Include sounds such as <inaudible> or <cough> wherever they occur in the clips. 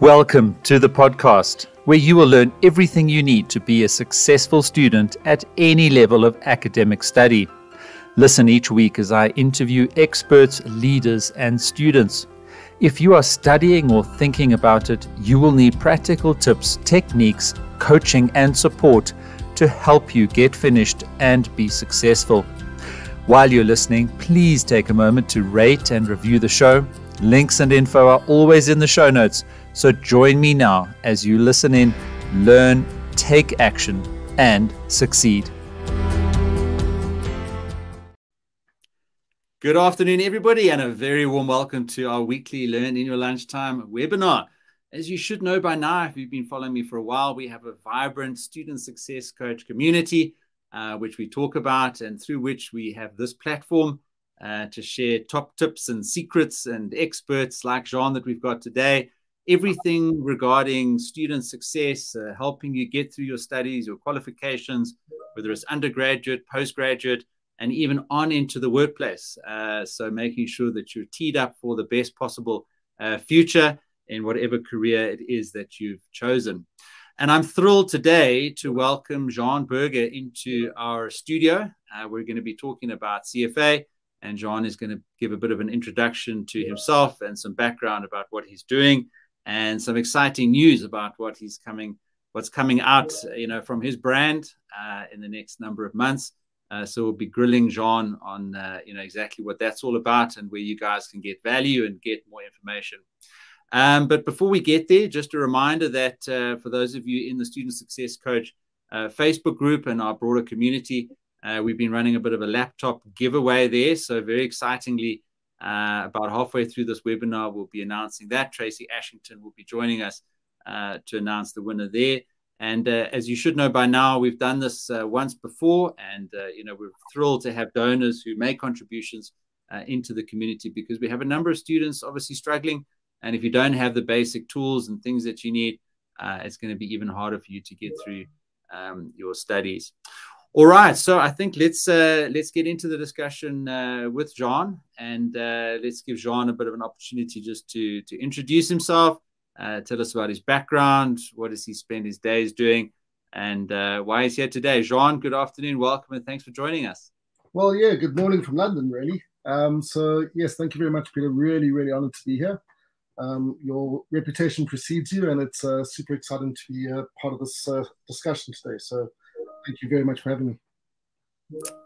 Welcome to the podcast, where you will learn everything you need to be a successful student at any level of academic study. Listen each week as I interview experts, leaders, and students. If you are studying or thinking about it, you will need practical tips, techniques, coaching, and support to help you get finished and be successful. While you're listening, please take a moment to rate and review the show. Links and info are always in the show notes, so join me now as you listen in, learn, take action, and succeed. Good afternoon, everybody, and a very warm welcome to our weekly Learn in Your Lunchtime webinar. As you should know by now, if you've been following me for a while, we have a vibrant student success coach community, uh, which we talk about, and through which we have this platform uh, to share top tips and secrets and experts like Jhan that we've got today. Everything regarding student success, uh, helping you get through your studies, your qualifications, whether it's undergraduate, postgraduate, and even on into the workplace. Uh, so making sure that you're teed up for the best possible uh, future in whatever career it is that you've chosen. And I'm thrilled today to welcome Jhan Burger into our studio. Uh, we're going to be talking about CFA, and Jhan is going to give a bit of an introduction to himself and some background about what he's doing and some exciting news about what he's coming, what's coming out, you know, from his brand uh, in the next number of months. Uh, so we'll be grilling Jhan on uh, you know exactly what that's all about and where you guys can get value and get more information. Um, but before we get there, just a reminder that uh, for those of you in the Student Success Coach uh, Facebook group and our broader community, uh, we've been running a bit of a laptop giveaway there. So very excitingly, uh, about halfway through this webinar, we'll be announcing that. Tracy Ashington will be joining us to announce the winner there. And uh, as you should know by now, we've done this uh, once before, and uh, you know we're thrilled to have donors who make contributions uh, into the community because we have a number of students obviously struggling, and if you don't have the basic tools and things that you need, uh, it's going to be even harder for you to get through um, your studies. All right, so I think let's uh, let's get into the discussion with Jhan, and let's give Jhan a bit of an opportunity just to to introduce himself uh, tell us about his background. What does he spend his days doing? And uh, why he's here today. Jhan, good afternoon. Welcome and thanks for joining us. Well, yeah, good morning from London, really. Um, so, yes, thank you very much, Peter. Really, really honored to be here. Um, your reputation precedes you, and it's uh, super exciting to be part of this uh, discussion today. So, thank you very much for having me.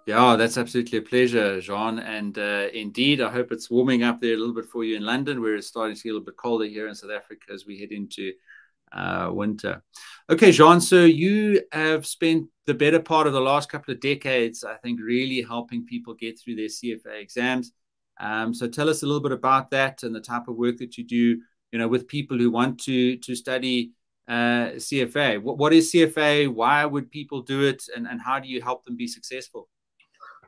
Yeah, that's absolutely a pleasure, Jhan. And uh, indeed, I hope it's warming up there a little bit for you in London. where it's starting to get a little bit colder here in South Africa as we head into uh, winter. Okay, Jhan, so you have spent the better part of the last couple of decades, I think, really helping people get through their CFA exams. Um, so tell us a little bit about that and the type of work that you do, you know, with people who want to to study uh, CFA. What, what is CFA? Why would people do it? And, and how do you help them be successful?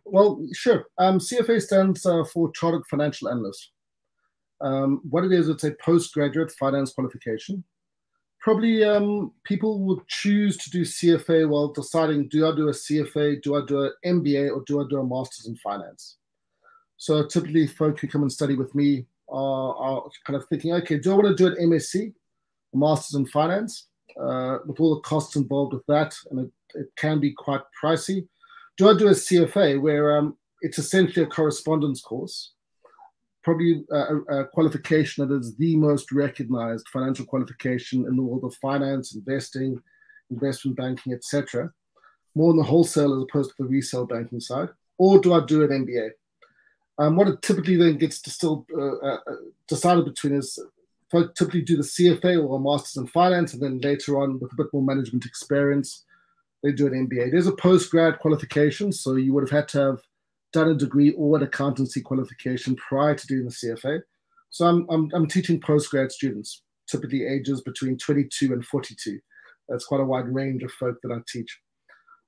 Well, sure. Um, CFA stands uh, for Chartered Financial Analyst. Um, what it is, it's a postgraduate finance qualification. Probably um, people would choose to do CFA while deciding do I do a CFA, do I do an MBA, or do I do a master's in finance? So typically, folk who come and study with me are, are kind of thinking, okay, do I want to do an MSc a master's in finance uh, with all the costs involved with that, and it, it, can be quite pricey. Do I do a CFA where um, it's essentially a correspondence course, probably a, a, qualification that is the most recognized financial qualification in the world of finance, investing, investment banking, etc. More on the wholesale as opposed to the resale banking side, or do I do an MBA? Um, what it typically then gets distilled, uh, uh, decided between is typically do the CFA or a master's in finance, and then later on, with a bit more management experience, they do an MBA. There's a post grad qualification, so you would have had to have done a degree or an accountancy qualification prior to doing the CFA. So I'm, I'm, I'm teaching students, typically ages between 22 and 42. That's quite a wide range of folk that I teach.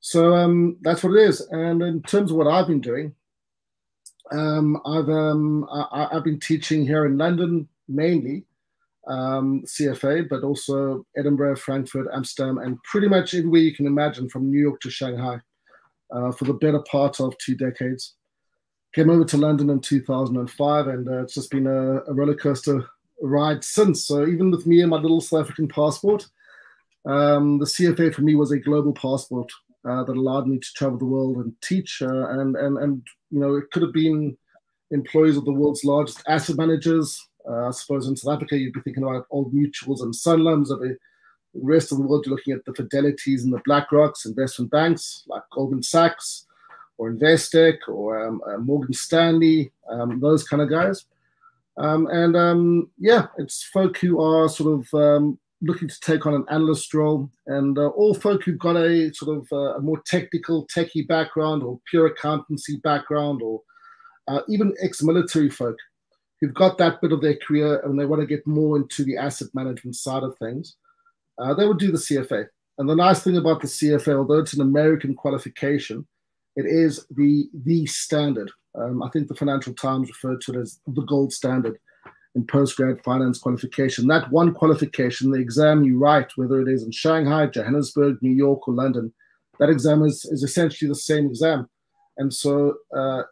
So um, that's what it is. And in terms of what I've been doing, um, I've um, I, have been teaching here in London mainly, um, CFA, but also Edinburgh, Frankfurt, Amsterdam, and pretty much everywhere you can imagine from New York to Shanghai uh, for the better part of two decades. Came over to London in 2005, and uh, it's just been a, a roller coaster ride since. So even with me and my little South African passport, um, the CFA for me was a global passport uh, that allowed me to travel the world and teach. Uh, and and and you know, it could have been employees of the world's largest asset managers. Uh, I suppose in South Africa, you'd be thinking about old mutuals and Sanlams. Of the rest of the world, you're looking at the Fidelities and the BlackRocks, investment banks like Goldman Sachs or Investec or um, uh, Morgan Stanley, um, those kind of guys. Um, and um, yeah, it's folk who are sort of um, looking to take on an analyst role, and uh, all folk who've got a sort of uh, a more technical, techie background, or pure accountancy background, or uh, even ex-military folk who've got that bit of their career and they want to get more into the asset management side of things, uh, they would do the CFA. And the nice thing about the CFA, although it's an American qualification, it is the the standard. Um, I think the Financial Times referred to it as the gold standard in postgrad finance qualification. That one qualification, the exam you write, whether it is in Shanghai, Johannesburg, New York, or London, that exam is, is essentially the same exam. And so uh,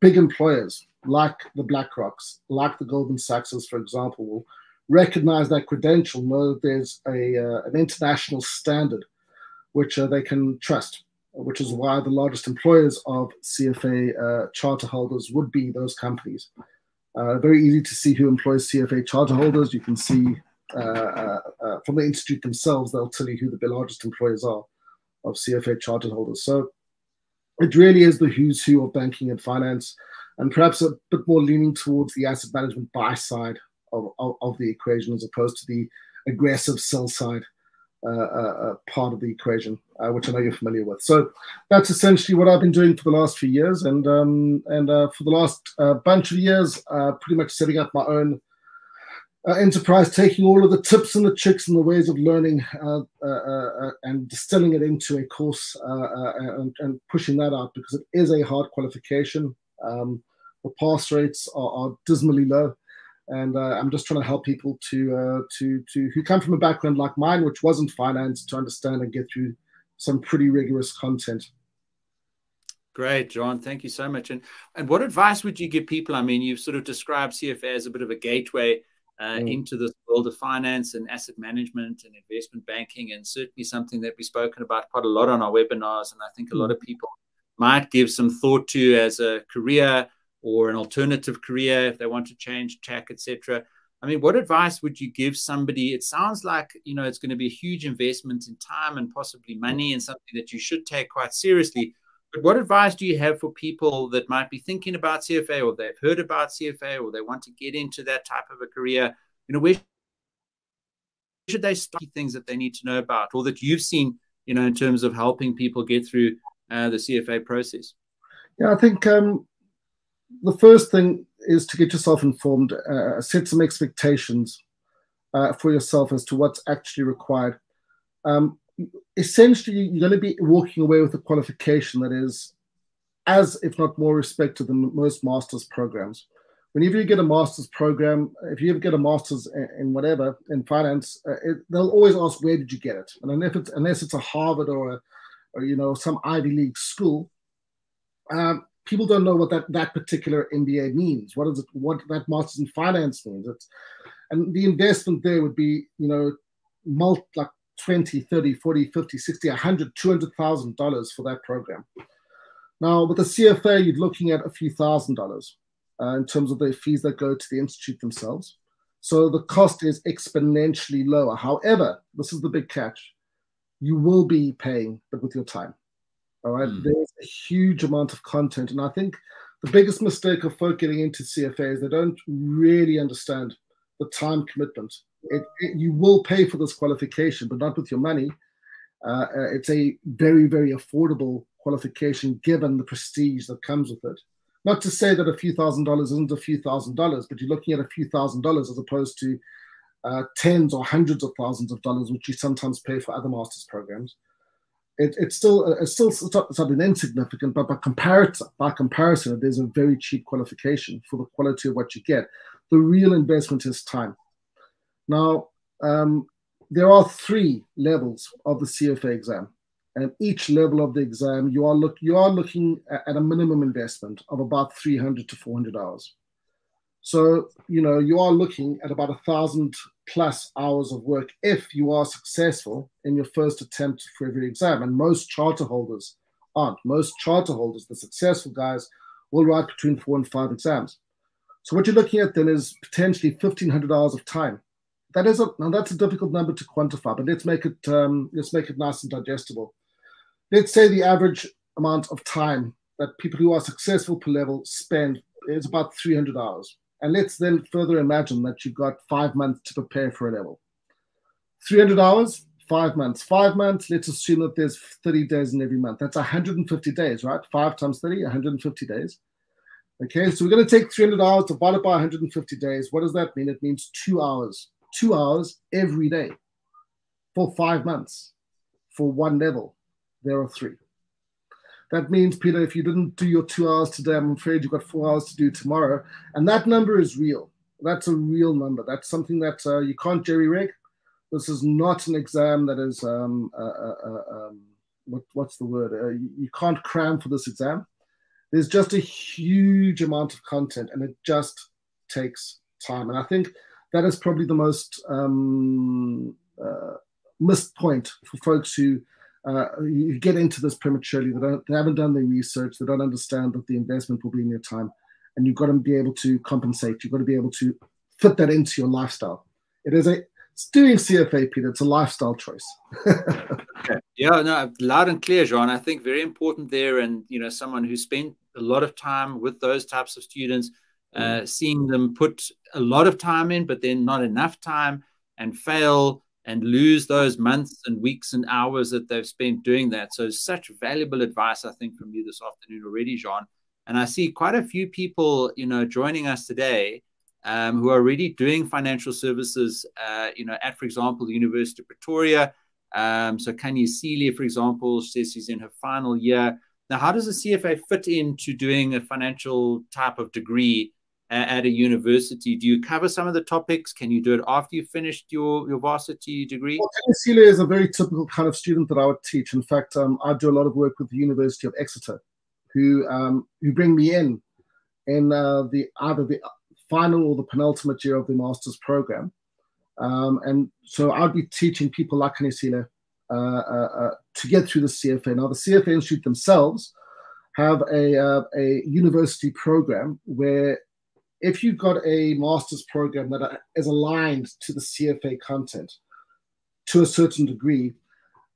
big employers like the BlackRocks, like the Goldman Sachs, for example, will recognize that credential, know that there's a, uh, an international standard which uh, they can trust, which is why the largest employers of CFA uh, charter holders would be those companies. Uh, very easy to see who employs CFA charter holders. You can see uh, uh, from the institute themselves, they'll tell you who the largest employers are of CFA charter holders. So it really is the who's who of banking and finance, and perhaps a bit more leaning towards the asset management buy side of, of, of the equation as opposed to the aggressive sell side uh, uh, uh, part of the equation, uh, which I know you're familiar with. So that's essentially what I've been doing for the last few years, and um, and uh, for the last uh, bunch of years, pretty much setting up my own enterprise, taking all of the tips and the tricks and the ways of learning and distilling it into a course and, and, pushing that out because it is a hard qualification. Um, the pass rates are, are dismally low and uh, I'm just trying to help people to uh, to to who come from a background like mine, which wasn't finance, to understand and get through some pretty rigorous content. Great, Jhan. Thank you so much. And and what advice would you give people? I mean, you've sort of described CFA as a bit of a gateway uh, mm. into the world of finance and asset management and investment banking, and certainly something that we've spoken about quite a lot on our webinars. And I think a lot mm. of people might give some thought to as a career or an alternative career if they want to change tack, etc. I mean, what advice would you give somebody? It sounds like you know it's going to be a huge investment in time and possibly money, and something that you should take quite seriously. But what advice do you have for people that might be thinking about CFA, or they've heard about CFA, or they want to get into that type of a career? You know, where should they start things that they need to know about, or that you've seen, you know, in terms of helping people get through uh, the CFA process? Yeah, I think um, the first thing is to get yourself informed, uh, set some expectations uh, for yourself as to what's actually required. Um, essentially, you're going to be walking away with a qualification that is as, if not more, respected than most master's programs. Whenever you get a master's program, if you ever get a master's in, whatever in finance, uh, it, they'll always ask where did you get it, and unless it's unless it's a Harvard or a, or, you know some Ivy League school, um, people don't know what that, that particular MBA means. What is it? What that master's in finance means? It's, and the investment there would be, you know, multi, like 20, 30, 40, 50, 60, 100, 200,000 dollars for that program. Now, with the CFA, you're looking at a few thousand dollars uh, in terms of the fees that go to the institute themselves. So the cost is exponentially lower. However, this is the big catch. You will be paying, but with your time. All right, mm. there's a huge amount of content, and I think the biggest mistake of folk getting into CFA is they don't really understand the time commitment. It, it, you will pay for this qualification, but not with your money. Uh, uh, it's a very, very affordable qualification given the prestige that comes with it. Not to say that a few thousand dollars isn't a few thousand dollars, but you're looking at a few thousand dollars as opposed to uh, tens or hundreds of thousands of dollars, which you sometimes pay for other master's programs it, it's still it's still something insignificant, but by comparison, by comparison, is a very cheap qualification for the quality of what you get. The real investment is time. Now, um, there are three levels of the CFA exam, and each level of the exam you are look you are looking at a minimum investment of about 300 to 400 hours. So, you know, you are looking at about a thousand plus hours of work if you are successful in your first attempt for every exam. And most charter holders aren't. Most charter holders, the successful guys, will write between four and five exams. So what you're looking at then is potentially 1,500 hours of time. That is a now that's a difficult number to quantify, but let's make it um, let's make it nice and digestible. Let's say the average amount of time that people who are successful per level spend is about 300 hours. And let's then further imagine that you've got five months to prepare for a level. 300 hours, five months. Five months, let's assume that there's 30 days in every month. That's 150 days, right? Five times 30, 150 days. Okay, so we're going to take 300 hours divided by 150 days. What does that mean? It means two hours, two hours every day for five months for one level. There are three. That means, Peter, if you didn't do your two hours today, I'm afraid you've got four hours to do tomorrow. And that number is real. That's a real number. That's something that uh, you can't jerry rig. This is not an exam that is, um, uh, uh, uh um, what, what's the word? Uh, you, you can't cram for this exam. There's just a huge amount of content and it just takes time. And I think that is probably the most um, uh, missed point for folks who uh, you get into this prematurely. They, don't, they haven't done their research. They don't understand that the investment will be in your time, and you've got to be able to compensate. You've got to be able to fit that into your lifestyle. It is a it's doing CFA, Peter. It's a lifestyle choice. <laughs> okay. Yeah, no, loud and clear, Jhan. I think very important there, and you know, someone who spent a lot of time with those types of students, uh, mm. seeing them put a lot of time in, but then not enough time, and fail and lose those months and weeks and hours that they've spent doing that. So, such valuable advice, I think, from you this afternoon already, Jhan. And I see quite a few people, you know, joining us today um, who are already doing financial services, uh, you know, at, for example, the University of Pretoria. Um, so, Kanye Celia, for example, says she's in her final year. Now, how does a CFA fit into doing a financial type of degree at a university? Do you cover some of the topics? Can you do it after you've finished your, your varsity degree? Well, Celia is a very typical kind of student that I would teach. In fact, um, I do a lot of work with the University of Exeter, who um, who bring me in in uh, the either the final or the penultimate year of the master's program. Um, and so I'd be teaching people like Kanisila uh, uh, uh, to get through the CFA. Now, the CFA Institute themselves have a, uh, a university program where if you've got a master's program that is aligned to the CFA content to a certain degree,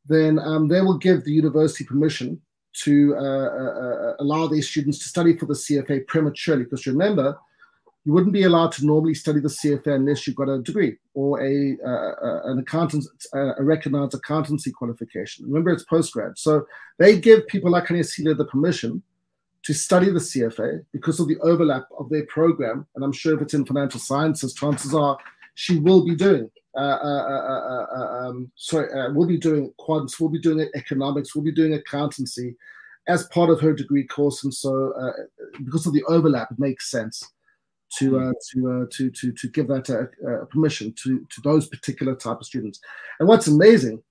then um, they will give the university permission to uh, uh, uh allow these students to study for the CFA prematurely. Because remember, you wouldn't be allowed to normally study the CFA unless you've got a degree or a uh, an accountant, a recognized accountancy qualification. Remember, it's postgrad. So they give people like Kanyasila the permission to study the CFA because of the overlap of their program. And I'm sure if it's in financial sciences, chances are she will be doing. Uh, uh, uh, uh, uh um, sorry, uh, we'll be doing quants, we'll be doing economics, we'll be doing accountancy as part of her degree course. And so, because of the overlap, it makes sense to uh, to, uh, to to to give that uh, permission to to those particular type of students. And what's amazing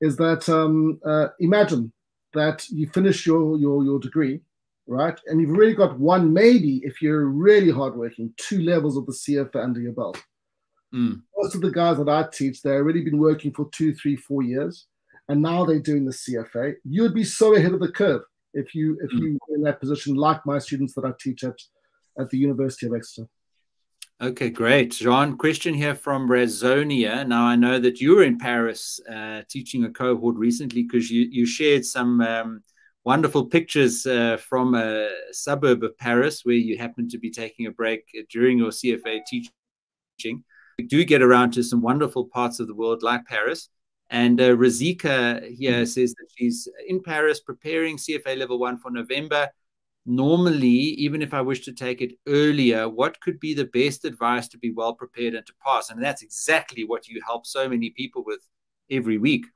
is that um, imagine that you finish your your your degree right? And you've really got one, maybe if you're really hardworking, two levels of the CFA under your belt. Mm. Most of the guys that I teach, they've already been working for two, three, four years, and now they're doing the CFA. You would be so ahead of the curve if you if mm. you were in that position, like my students that I teach at at the University of Exeter. Okay, great. Jhan, question here from Razonia. Now, I know that you were in Paris uh, teaching a cohort recently because you, you shared some um, wonderful pictures uh, from a suburb of Paris where you happen to be taking a break during your CFA teaching. We do get around to some wonderful parts of the world like Paris. And uh, Razika here mm-hmm. says that she's in Paris preparing CFA level one for November. Normally, even if I wish to take it earlier, what could be the best advice to be well prepared and to pass? And that's exactly what you help so many people with every week.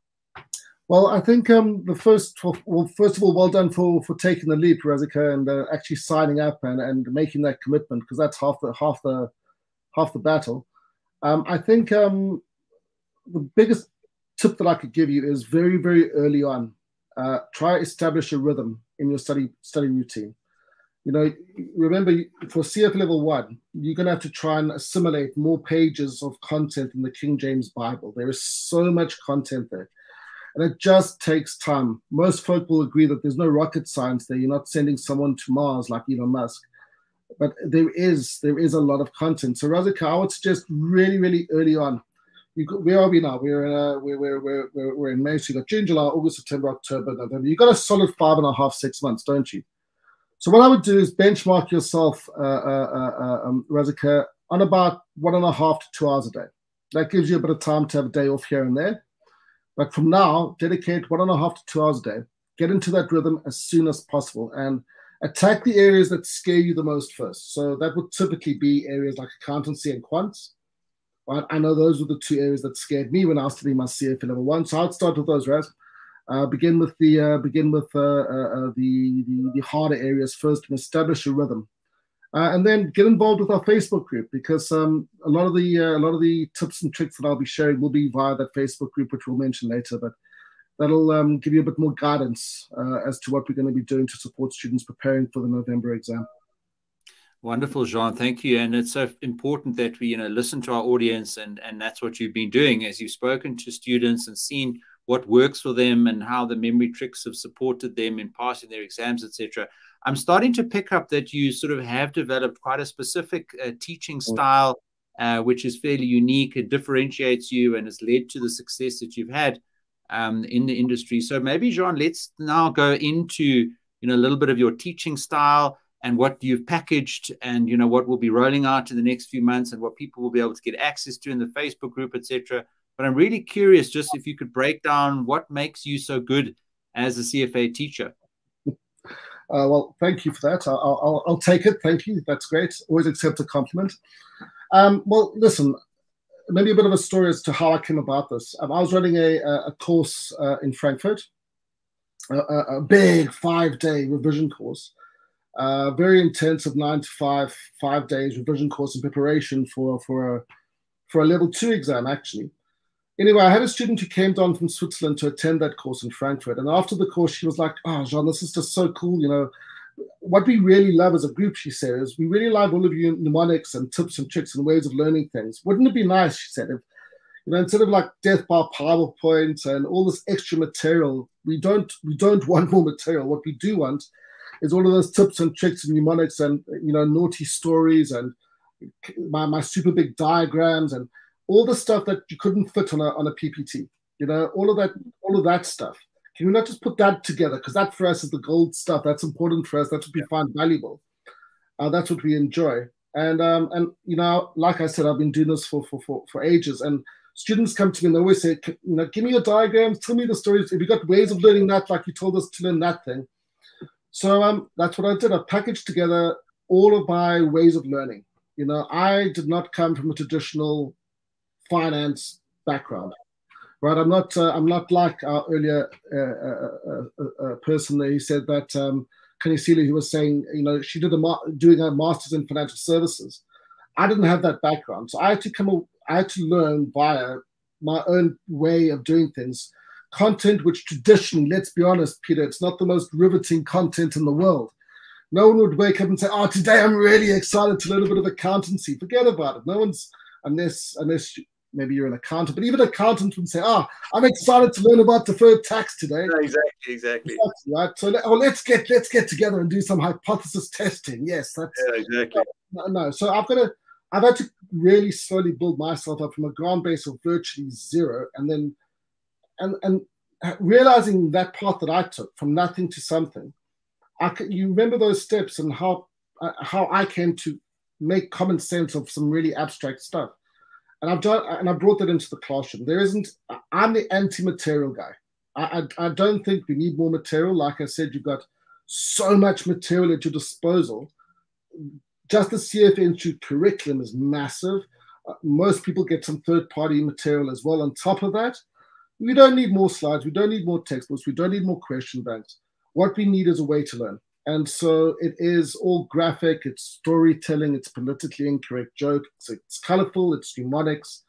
Well, I think um, the first, well, first of all, well done for for taking the leap, Razika, and uh, actually signing up and, and making that commitment because that's half the half the half the battle. Um, I think um, the biggest tip that I could give you is very very early on, uh, try establish a rhythm in your study study routine. you know, remember for CF level one, you're going to have to try and assimilate more pages of content in the King James Bible. There is so much content there. And it just takes time. Most folk will agree that there's no rocket science there. You're not sending someone to Mars like Elon Musk. But there is there is a lot of content. So Razika, I would suggest really, really early on. You where are we now? We're in uh, we're, we're, we're, we're in May. So you got June, July, August, September, October, November. You got a solid five and a half, six months, don't you? So what I would do is benchmark yourself, uh, uh, uh, uh um, Razika, on about one and a half to two hours a day. That gives you a bit of time to have a day off here and there. But from now, dedicate one and a half to two hours a day. Get into that rhythm as soon as possible and attack the areas that scare you the most first. So that would typically be areas like accountancy and quants. Right? I know those were the two areas that scared me when I was studying my CFA level one. So I'd start with those, Raz. Uh, begin with the uh, begin with uh, uh, uh, the, the, the harder areas first and establish a rhythm, and then get involved with our Facebook group because um, a lot of the a lot of the tips and tricks that I'll be sharing will be via that Facebook group, which we'll mention later. But that'll um, give you a bit more guidance as to what we're going to be doing to support students preparing for the November exam. Wonderful, Jhan. Thank you. And it's so important that we, you know, listen to our audience, and and that's what you've been doing as you've spoken to students and seen what works for them and how the memory tricks have supported them in passing their exams, etc. I'm starting to pick up that you sort of have developed quite a specific uh, teaching mm. style, uh, which is fairly unique. It differentiates you and has led to the success that you've had um, in the industry. So maybe, Jhan, let's now go into you know a little bit of your teaching style and what you've packaged and you know what will be rolling out in the next few months and what people will be able to get access to in the Facebook group, etc. But I'm really curious just if you could break down what makes you so good as a CFA teacher. <laughs> Uh, well, thank you for that. I'll, I'll, I'll, take it. Thank you. That's great. Always accept a compliment. Um, well, listen, maybe a bit of a story as to how I came about this. Um, I was running a, a course uh, in Frankfurt, a, a big five day revision course, uh, very intensive nine to five, five days revision course in preparation for, for, a, for a level two exam, actually anyway, I had a student who came down from Switzerland to attend that course in Frankfurt. And after the course, she was like, Oh, Jhan, this is just so cool. You know, what we really love as a group, she said, is we really love all of you mnemonics and tips and tricks and ways of learning things. Wouldn't it be nice, she said, if, you know, instead of like death by PowerPoint and all this extra material, we don't we don't <laughs> want more material. What we do want is all of those tips and tricks and mnemonics and you know naughty stories and my, my super big diagrams and all the stuff that you couldn't fit on a on a PPT. You know, all of that, all of that stuff. Can we not just put that together? Because that for us is the gold stuff. That's important for us. That's what we find valuable. Uh, that's what we enjoy. And um, and you know, like I said, I've been doing this for for for, for ages. And students come to me and they always say, you know, give me your diagrams, tell me the stories. If you got ways of learning that, like you told us to learn that thing. So um, that's what I did. I packaged together all of my ways of learning. You know, I did not come from a traditional finance background, right? I'm not uh, I'm not like our earlier uh, uh, uh, uh person there. He said that um, Kenny Seeley, who was saying, you know, she did a doing a master's in financial services. I didn't have that background, so I had to come. I had to learn via my own way of doing things. Content which traditionally, let's be honest, Peter, it's not the most riveting content in the world. No one would wake up and say, "Oh, today I'm really excited to learn a bit of accountancy." Forget about it. No one's unless unless maybe you're an accountant, but even accountants would say, "Ah, oh, I'm excited to learn about deferred tax today." Yeah, exactly, exactly. right. So, let, oh, let's get let's get together and do some hypothesis testing. Yes, that's yeah, exactly. No, no. so I've got to. I've had to really slowly build myself up from a ground base of virtually zero, and then, and and realizing that path that I took from nothing to something. I can, you remember those steps and how uh, how I came to make common sense of some really abstract stuff and I've done and I brought that into the classroom. There isn't. I'm the anti-material guy. I, I, I don't think we need more material. Like I said, you've got so much material at your disposal. Just the CFA Institute curriculum is massive. Uh, most people get some third-party material as well. On top of that, we don't need more slides. We don't need more textbooks. We don't need more question banks. What we need is a way to learn. And so it is all graphic, it's storytelling, it's politically incorrect jokes, it's, it's colorful, it's mnemonics,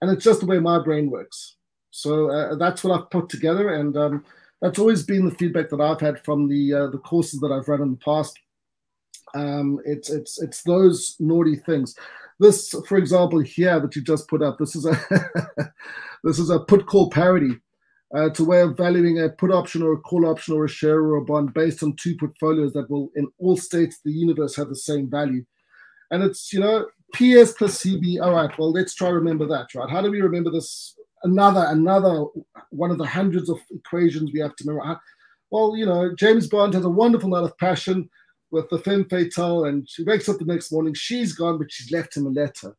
and it's just the way my brain works. So uh, that's what I've put together, and um, that's always been the feedback that I've had from the uh, the courses that I've run in the past. Um, it's it's it's those naughty things. This, for example, here that you just put up. This is a <laughs> this is a put call parity. It's a way of valuing a put option or a call option or a share or a bond based on two portfolios that will, in all states of the universe, have the same value. And it's, you know, PS plus CB. All right, well, let's try to remember that, right? How do we remember this? Another, another one of the hundreds of equations we have to remember. Well, you know, James Bond has a wonderful night of passion with the femme fatale, and she wakes up the next morning. She's gone, but she's left him a letter.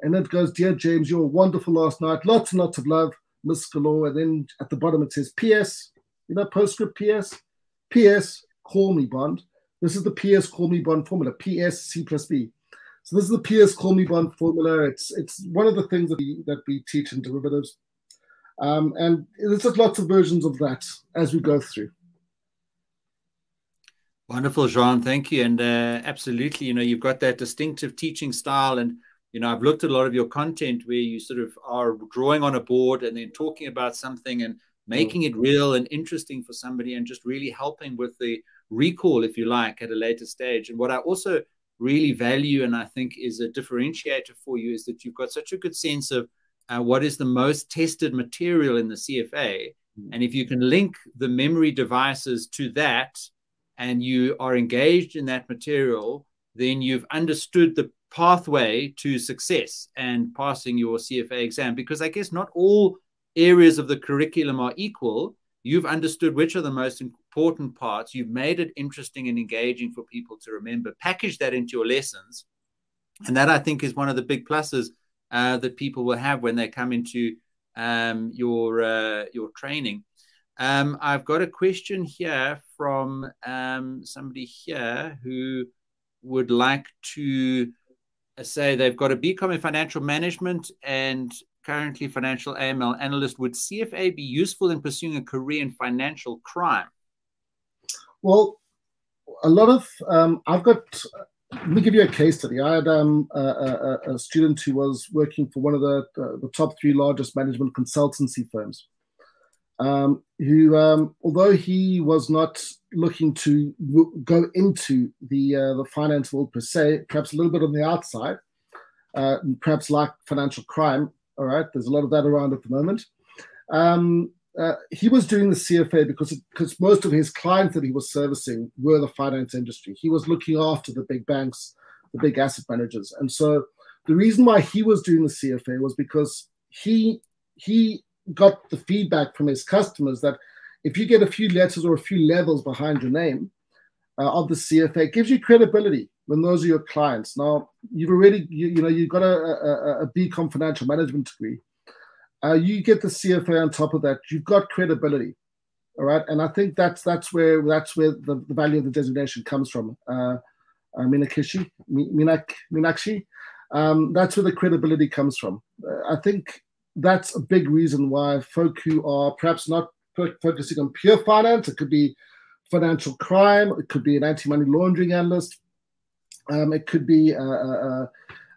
And it goes, Dear James, you were wonderful last night. Lots and lots of love, Miss Galore. And then at the bottom it says, P.S. You know, postscript P.S. P.S. Call me Bond. This is the P.S. Call me Bond formula. P.S. C plus B. So this is the P.S. Call me Bond formula. It's it's one of the things that we that we teach in derivatives. Um, and there's just lots of versions of that as we go through. Wonderful, Jhan. Thank you. And uh, absolutely, you know, you've got that distinctive teaching style. And, you know, I've looked at a lot of your content where you sort of are drawing on a board and then talking about something and making it real and interesting for somebody and just really helping with the recall, if you like, at a later stage. And what I also really value and I think is a differentiator for you is that you've got such a good sense of uh, what is the most tested material in the CFA. Mm. And if you can link the memory devices to that, and you are engaged in that material, then you've understood the pathway to success and passing your CFA exam. Because I guess not all areas of the curriculum are equal. You've understood which are the most important parts. You've made it interesting and engaging for people to remember. Package that into your lessons. And that I think is one of the big pluses uh, that people will have when they come into um, your uh, your training. Um, I've got a question here from um, somebody here who would like to say they've got a BCom in financial management and currently financial AML analyst. Would CFA be useful in pursuing a career in financial crime? Well, a lot of um, I've got. Let me give you a case study. I had um, a, a, a, student who was working for one of the, uh, the top three largest management consultancy firms um, who, um, although he was not looking to go into the uh, the finance world per se, perhaps a little bit on the outside, uh, perhaps like financial crime. All right, there's a lot of that around at the moment. Um, uh, he was doing the CFA because because most of his clients that he was servicing were the finance industry. He was looking after the big banks, the big asset managers, and so the reason why he was doing the CFA was because he he got the feedback from his customers that if you get a few letters or a few levels behind your name uh, of the CFA, gives you credibility when those are your clients. Now you've already you, you know you've got a, a, a BCom financial management degree. Uh, you get the CFA on top of that. You've got credibility, all right. And I think that's that's where that's where the, the value of the designation comes from. Uh, uh, Minakishi, Minak, Minakshi. Um, that's where the credibility comes from. Uh, I think that's a big reason why folk who are perhaps not focusing on pure finance, it could be financial crime, it could be an anti money laundering analyst, um, it could be uh, uh,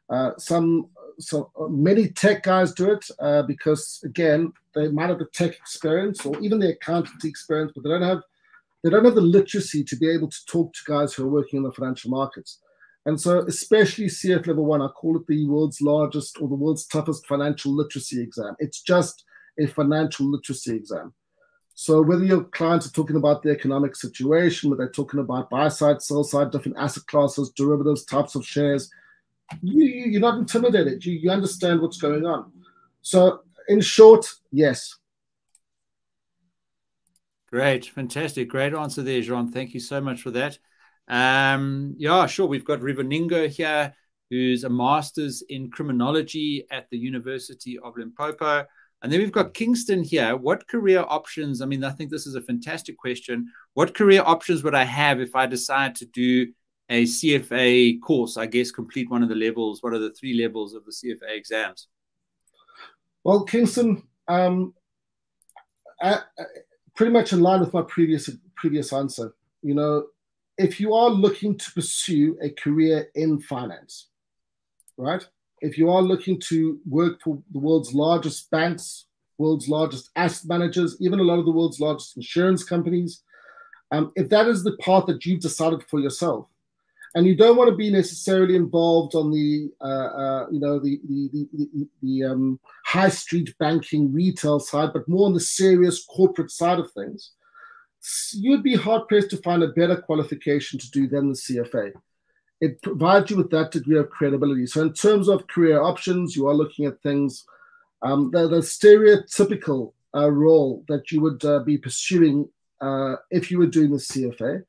uh, uh some. So uh, many tech guys do it uh, because again they might have the tech experience or even the accountancy experience, but they don't have they don't have the literacy to be able to talk to guys who are working in the financial markets. And so, especially CF level one, I call it the world's largest or the world's toughest financial literacy exam. It's just a financial literacy exam. So, whether your clients are talking about the economic situation, whether they're talking about buy side, sell side, different asset classes, derivatives, types of shares, you, are not intimidated. You, you understand what's going on. So, in short, yes. Great, fantastic, great answer there, Jhan. Thank you so much for that. Um, yeah, sure. We've got Rivoningo here, who's a master's in criminology at the University of Limpopo. And then we've got Kingston here. What career options? I mean, I think this is a fantastic question. What career options would I have if I decide to do a CFA course? I guess complete one of the levels, one of the three levels of the CFA exams. Well, Kingston, um, I, I, pretty much in line with my previous previous answer. You know, if you are looking to pursue a career in finance, right? If you are looking to work for the world's largest banks, world's largest asset managers, even a lot of the world's largest insurance companies, um, if that is the path that you've decided for yourself, and you don't want to be necessarily involved on the uh, uh, you know the the the, the, the um, high street banking retail side, but more on the serious corporate side of things. You'd be hard pressed to find a better qualification to do than the CFA. It provides you with that degree of credibility. So, in terms of career options, you are looking at things um, the, the stereotypical uh, role that you would uh, be pursuing uh, if you were doing the CFA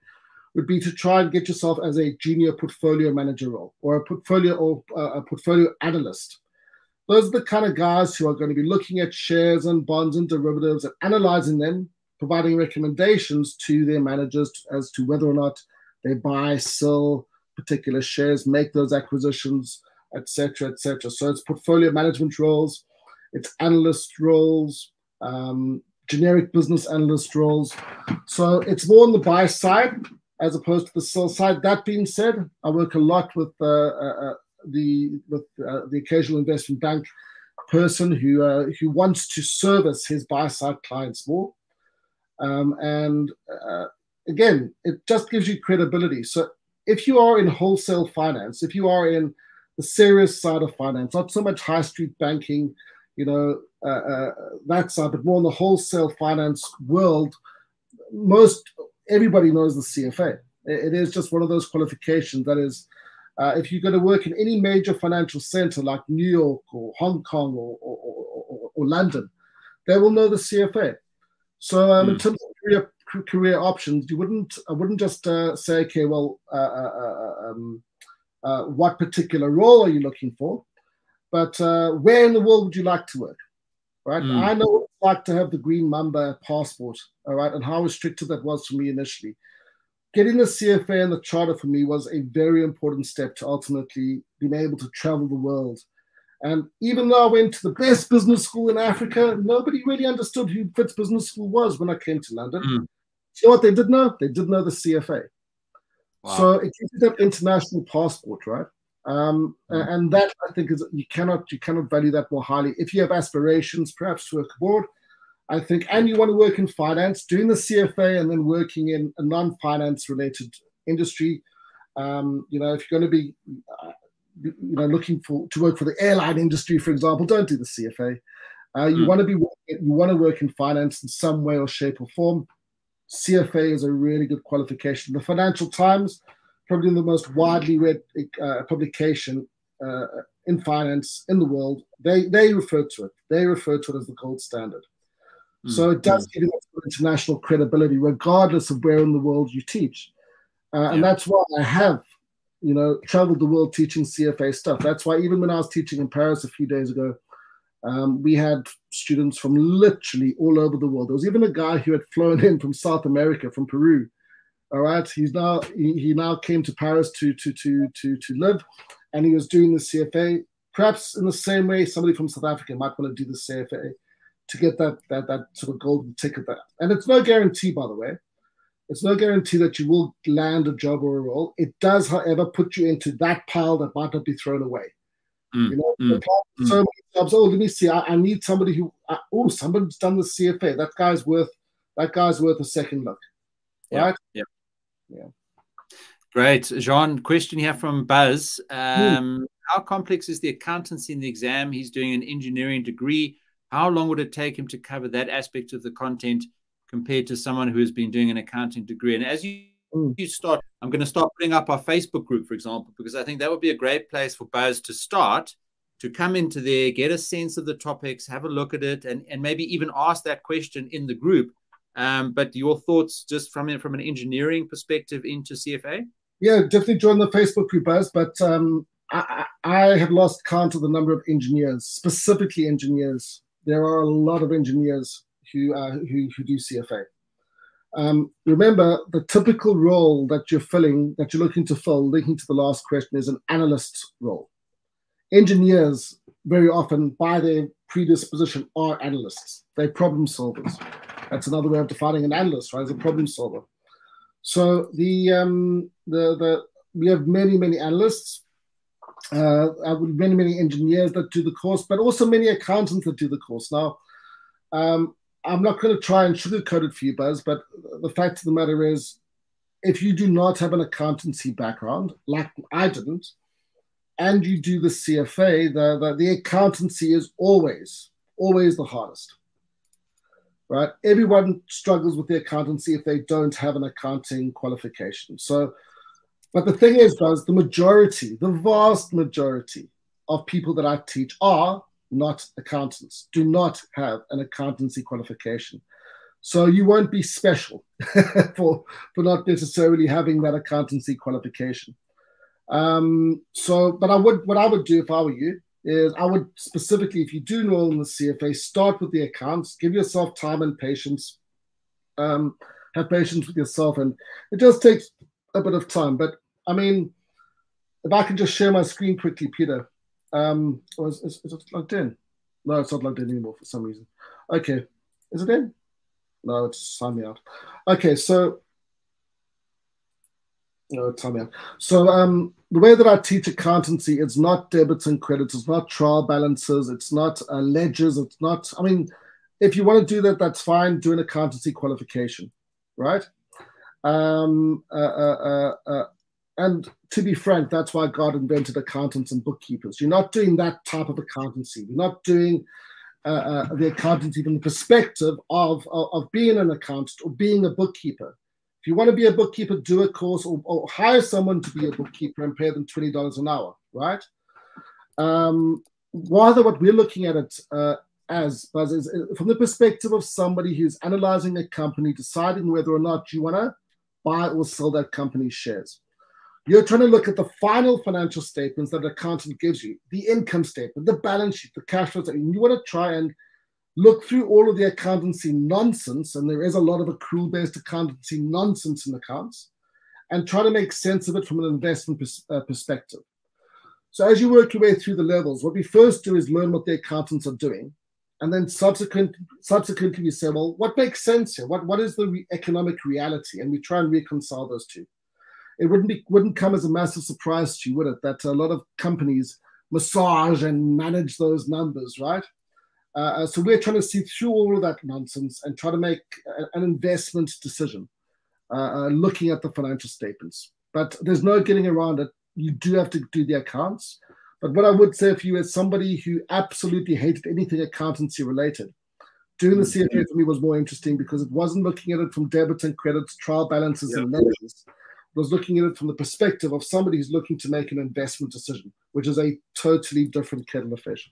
would be to try and get yourself as a junior portfolio manager role or a portfolio or uh, a portfolio analyst. Those are the kind of guys who are going to be looking at shares and bonds and derivatives and analyzing them, providing recommendations to their managers as to whether or not they buy, sell particular shares, make those acquisitions, etc., etc. So it's portfolio management roles it's analyst roles, um, generic business analyst roles. So it's more on the buy side as opposed to the sell side. That being said, I work a lot with uh, uh, uh the with uh, the occasional investment bank person who uh, who wants to service his buy side clients more. Um, and uh, again, it just gives you credibility. So if you are in wholesale finance, if you are in the serious side of finance, not so much high street banking, you know, uh, uh, that side, but more in the wholesale finance world, most everybody knows the CFA. It is just one of those qualifications that is, uh, if you're going to work in any major financial center like New York or Hong Kong or, or, or, or London, they will know the CFA. So um, mm. in terms of career, career options, you wouldn't I wouldn't just uh, say, okay, well, uh, uh, um, what particular role are you looking for? But uh, where in the world would you like to work? Right. Mm. I know what it's like to have the green mamba passport. All right. And how restrictive that was for me initially. Getting the CFA and the charter for me was a very important step to ultimately being able to travel the world. And even though I went to the best business school in Africa, nobody really understood who Wits Business School was when I came to London. Mm. You know what they did know? They did know the CFA. Wow. So it gives you that international passport, right? Um, mm. and that I think is you cannot you cannot value that more highly. If you have aspirations, perhaps to work abroad, I think, and you want to work in finance, doing the CFA and then working in a non-finance related industry. Um, you know, if you're going to be, uh, you know, looking for to work for the airline industry, for example, don't do the CFA. Uh, you mm. want to be you want to work in finance in some way or shape or form. CFA is a really good qualification. The Financial Times probably the most widely read uh, publication uh, in finance in the world. They they refer to it. They refer to it as the gold standard. Mm. So it does give you international credibility, regardless of where in the world you teach. Uh, yeah. And that's why I have, you know, traveled the world teaching CFA stuff. That's why even when I was teaching in Paris a few days ago, um, we had students from literally all over the world. There was even a guy who had flown in from South America, from Peru, all right, he's now he, he now came to Paris to to to to to live, and he was doing the CFA. Perhaps in the same way, somebody from South Africa might want to do the CFA to get that that that sort of golden ticket there. And it's no guarantee, by the way. It's no guarantee that you will land a job or a role. It does, however, put you into that pile that might not be thrown away. Mm, you know, mm, so mm. many jobs. Oh, let me see. I, I need somebody who. Uh, oh, somebody's done the CFA. That guy's worth. That guy's worth a second look. Yeah, right? Yeah. Yeah. Great. Jhan, question here from Buzz. Um, mm. How complex is the accountancy in the exam? He's doing an engineering degree. How long would it take him to cover that aspect of the content compared to someone who has been doing an accounting degree? And as you, mm. you start, I'm going to start putting up our Facebook group, for example, because I think that would be a great place for Buzz to start, to come into there, get a sense of the topics, have a look at it, and, and maybe even ask that question in the group um, but your thoughts just from from an engineering perspective into CFA? Yeah, definitely join the Facebook group, Buzz. But um, I, I have lost count of the number of engineers, specifically engineers. There are a lot of engineers who uh, who, who do CFA. Um, remember, the typical role that you're filling, that you're looking to fill, linking to the last question, is an analyst role. Engineers, very often, by their predisposition, are analysts. They're problem solvers. That's another way of defining an analyst, right? As a problem solver. So the um, the the we have many many analysts, uh, many many engineers that do the course, but also many accountants that do the course. Now, um, I'm not going to try and sugarcoat it for you, Buzz, but the fact of the matter is, if you do not have an accountancy background, like I didn't, and you do the CFA, the, the, the accountancy is always, always the hardest. Right? Everyone struggles with the accountancy if they don't have an accounting qualification. So, but the thing is, guys, the majority, the vast majority of people that I teach are not accountants, do not have an accountancy qualification. So you won't be special <laughs> for, for not necessarily having that accountancy qualification. Um, so, but I would, what I would do if I were you is I would specifically, if you do enroll in the CFA, start with the accounts, give yourself time and patience, um, have patience with yourself. And it does take a bit of time. But I mean, if I can just share my screen quickly, Peter. Um, is, is, is it logged in? No, it's not logged in anymore for some reason. Okay. Is it in? No, it's sign me out. Okay, so no, time out. So um, the way that I teach accountancy, it's not debits and credits, it's not trial balances, it's not uh, ledgers, it's not. I mean, if you want to do that, that's fine. Do an accountancy qualification, right? Um, uh, uh, uh, uh and to be frank, that's why God invented accountants and bookkeepers. You're not doing that type of accountancy. You're not doing uh, uh, the accountancy from the perspective of, of, of, being an accountant or being a bookkeeper. If you want to be a bookkeeper, do a course or, or hire someone to be a bookkeeper and pay them $20 an hour, right? Um, rather, what we're looking at it uh, as, Buzz, is uh, from the perspective of somebody who's analyzing a company, deciding whether or not you want to buy or sell that company's shares. You're trying to look at the final financial statements that an accountant gives you, the income statement, the balance sheet, the cash flows, and you want to try and look through all of the accountancy nonsense, and there is a lot of accrual-based accountancy nonsense in accounts, and try to make sense of it from an investment pers- uh, perspective. So as you work your way through the levels, what we first do is learn what the accountants are doing, and then subsequent, subsequently we say, well, what makes sense here? What, what is the re- economic reality? And we try and reconcile those two it wouldn't be wouldn't come as a massive surprise to you, would it? That a lot of companies massage and manage those numbers, right? Uh, uh so we're trying to see through all of that nonsense and try to make an investment decision, uh, uh, looking at the financial statements. But there's no getting around it. You do have to do the accounts. But what I would say for you as somebody who absolutely hated anything accountancy related, doing the CFA mm-hmm. for me was more interesting because it wasn't looking at it from debits and credits, trial balances yeah. and ledgers was looking at it from the perspective of somebody who's looking to make an investment decision, which is a totally different kettle of fish.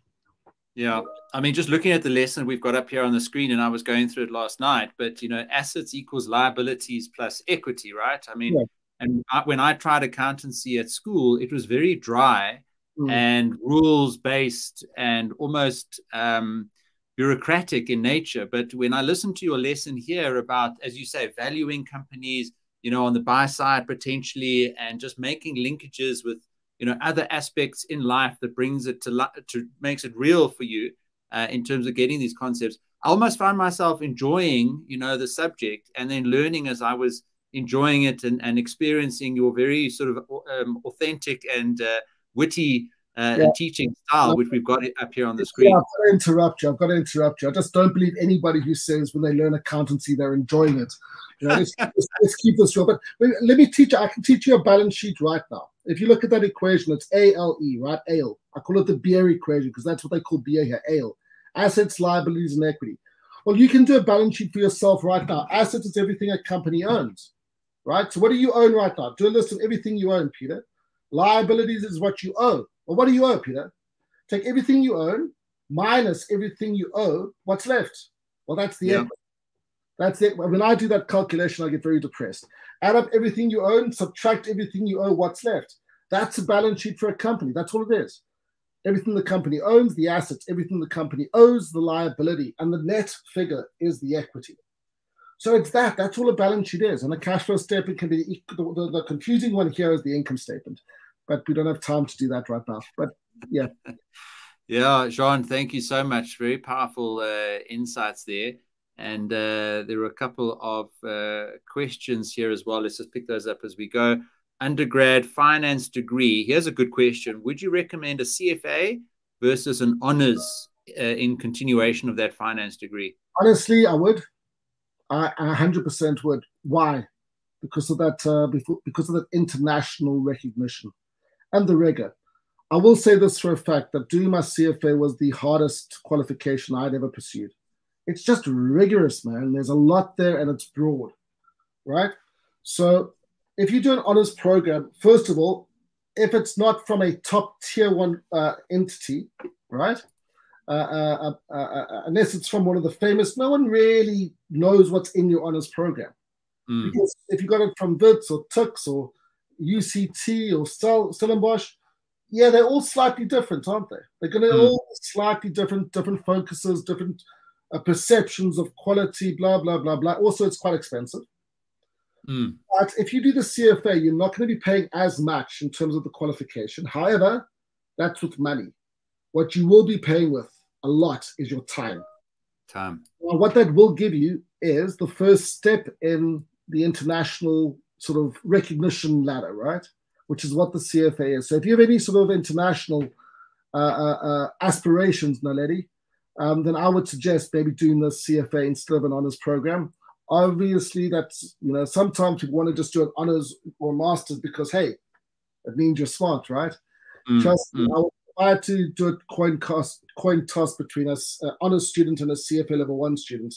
Yeah, I mean, just looking at the lesson we've got up here on the screen, and I was going through it last night. But you know, assets equals liabilities plus equity, right? I mean, yeah. and I, when I tried accountancy at school, it was very dry mm. and rules based and almost um, bureaucratic in nature. But when I listened to your lesson here about, as you say, valuing companies, you know, on the buy side potentially, and just making linkages with you know other aspects in life that brings it to to makes it real for you uh, in terms of getting these concepts. I almost found myself enjoying you know the subject and then learning as I was enjoying it and, and experiencing your very sort of um, authentic and uh, witty uh, yeah. teaching style, which we've got up here on the screen. Yeah, I've got to interrupt you. I've got to interrupt you. I just don't believe anybody who says when they learn accountancy they're enjoying it. You know, let's, <laughs> let's, let's, keep this real. But let me teach you. I can teach you a balance sheet right now. If you look at that equation, it's ALE, right? ALE. I call it the beer equation because that's what they call beer here. ALE. Assets, liabilities, and equity. Well, you can do a balance sheet for yourself right now. Assets is everything a company owns, right? So what do you own right now? Do a list of everything you own, Peter. Liabilities is what you owe. Well, what do you owe, Peter? Take everything you own minus everything you owe. What's left? Well, that's the yeah. equity. That's it. When I do that calculation, I get very depressed. Add up everything you own, subtract everything you owe, what's left? That's a balance sheet for a company. That's all it is. Everything the company owns, the assets, everything the company owes, the liability, and the net figure is the equity. So it's that. That's all a balance sheet is. And a cash flow statement can be the, the, the confusing one here is the income statement, but we don't have time to do that right now. But yeah. <laughs> yeah, Jhan, thank you so much. Very powerful uh, insights there. And uh, there are a couple of uh, questions here as well. Let's just pick those up as we go. Undergrad finance degree. Here's a good question. Would you recommend a CFA versus an honors uh, in continuation of that finance degree? Honestly, I would. I, I 100% would. Why? because of that uh, because of that international recognition and the rigor. I will say this for a fact that doing my CFA was the hardest qualification I'd ever pursued. It's just rigorous, man. There's a lot there and it's broad, right? So if you do an honors program, first of all, if it's not from a top tier one uh, entity, right? Uh uh, uh, uh, uh, unless it's from one of the famous, no one really knows what's in your honors program. Mm. Because if you got it from Wits or Tuks or UCT or Stellenbosch, yeah, they're all slightly different, aren't they? They're going to mm. all slightly different, different focuses, different perceptions of quality, blah blah blah blah. Also, it's quite expensive. Mm. But if you do the CFA, you're not going to be paying as much in terms of the qualification. However, that's with money. What you will be paying with a lot is your time. Time. Well, what that will give you is the first step in the international sort of recognition ladder, right? Which is what the CFA is. So if you have any sort of international uh, uh, uh, aspirations, Naledi, um, then I would suggest maybe doing the CFA instead of an honors program. Obviously, that's you know sometimes people want to just do an honors or masters because hey, it means you're smart, right? Mm, Trust mm. me, I would I had to do a coin cost coin toss between a uh, honors student and a CFA level one student,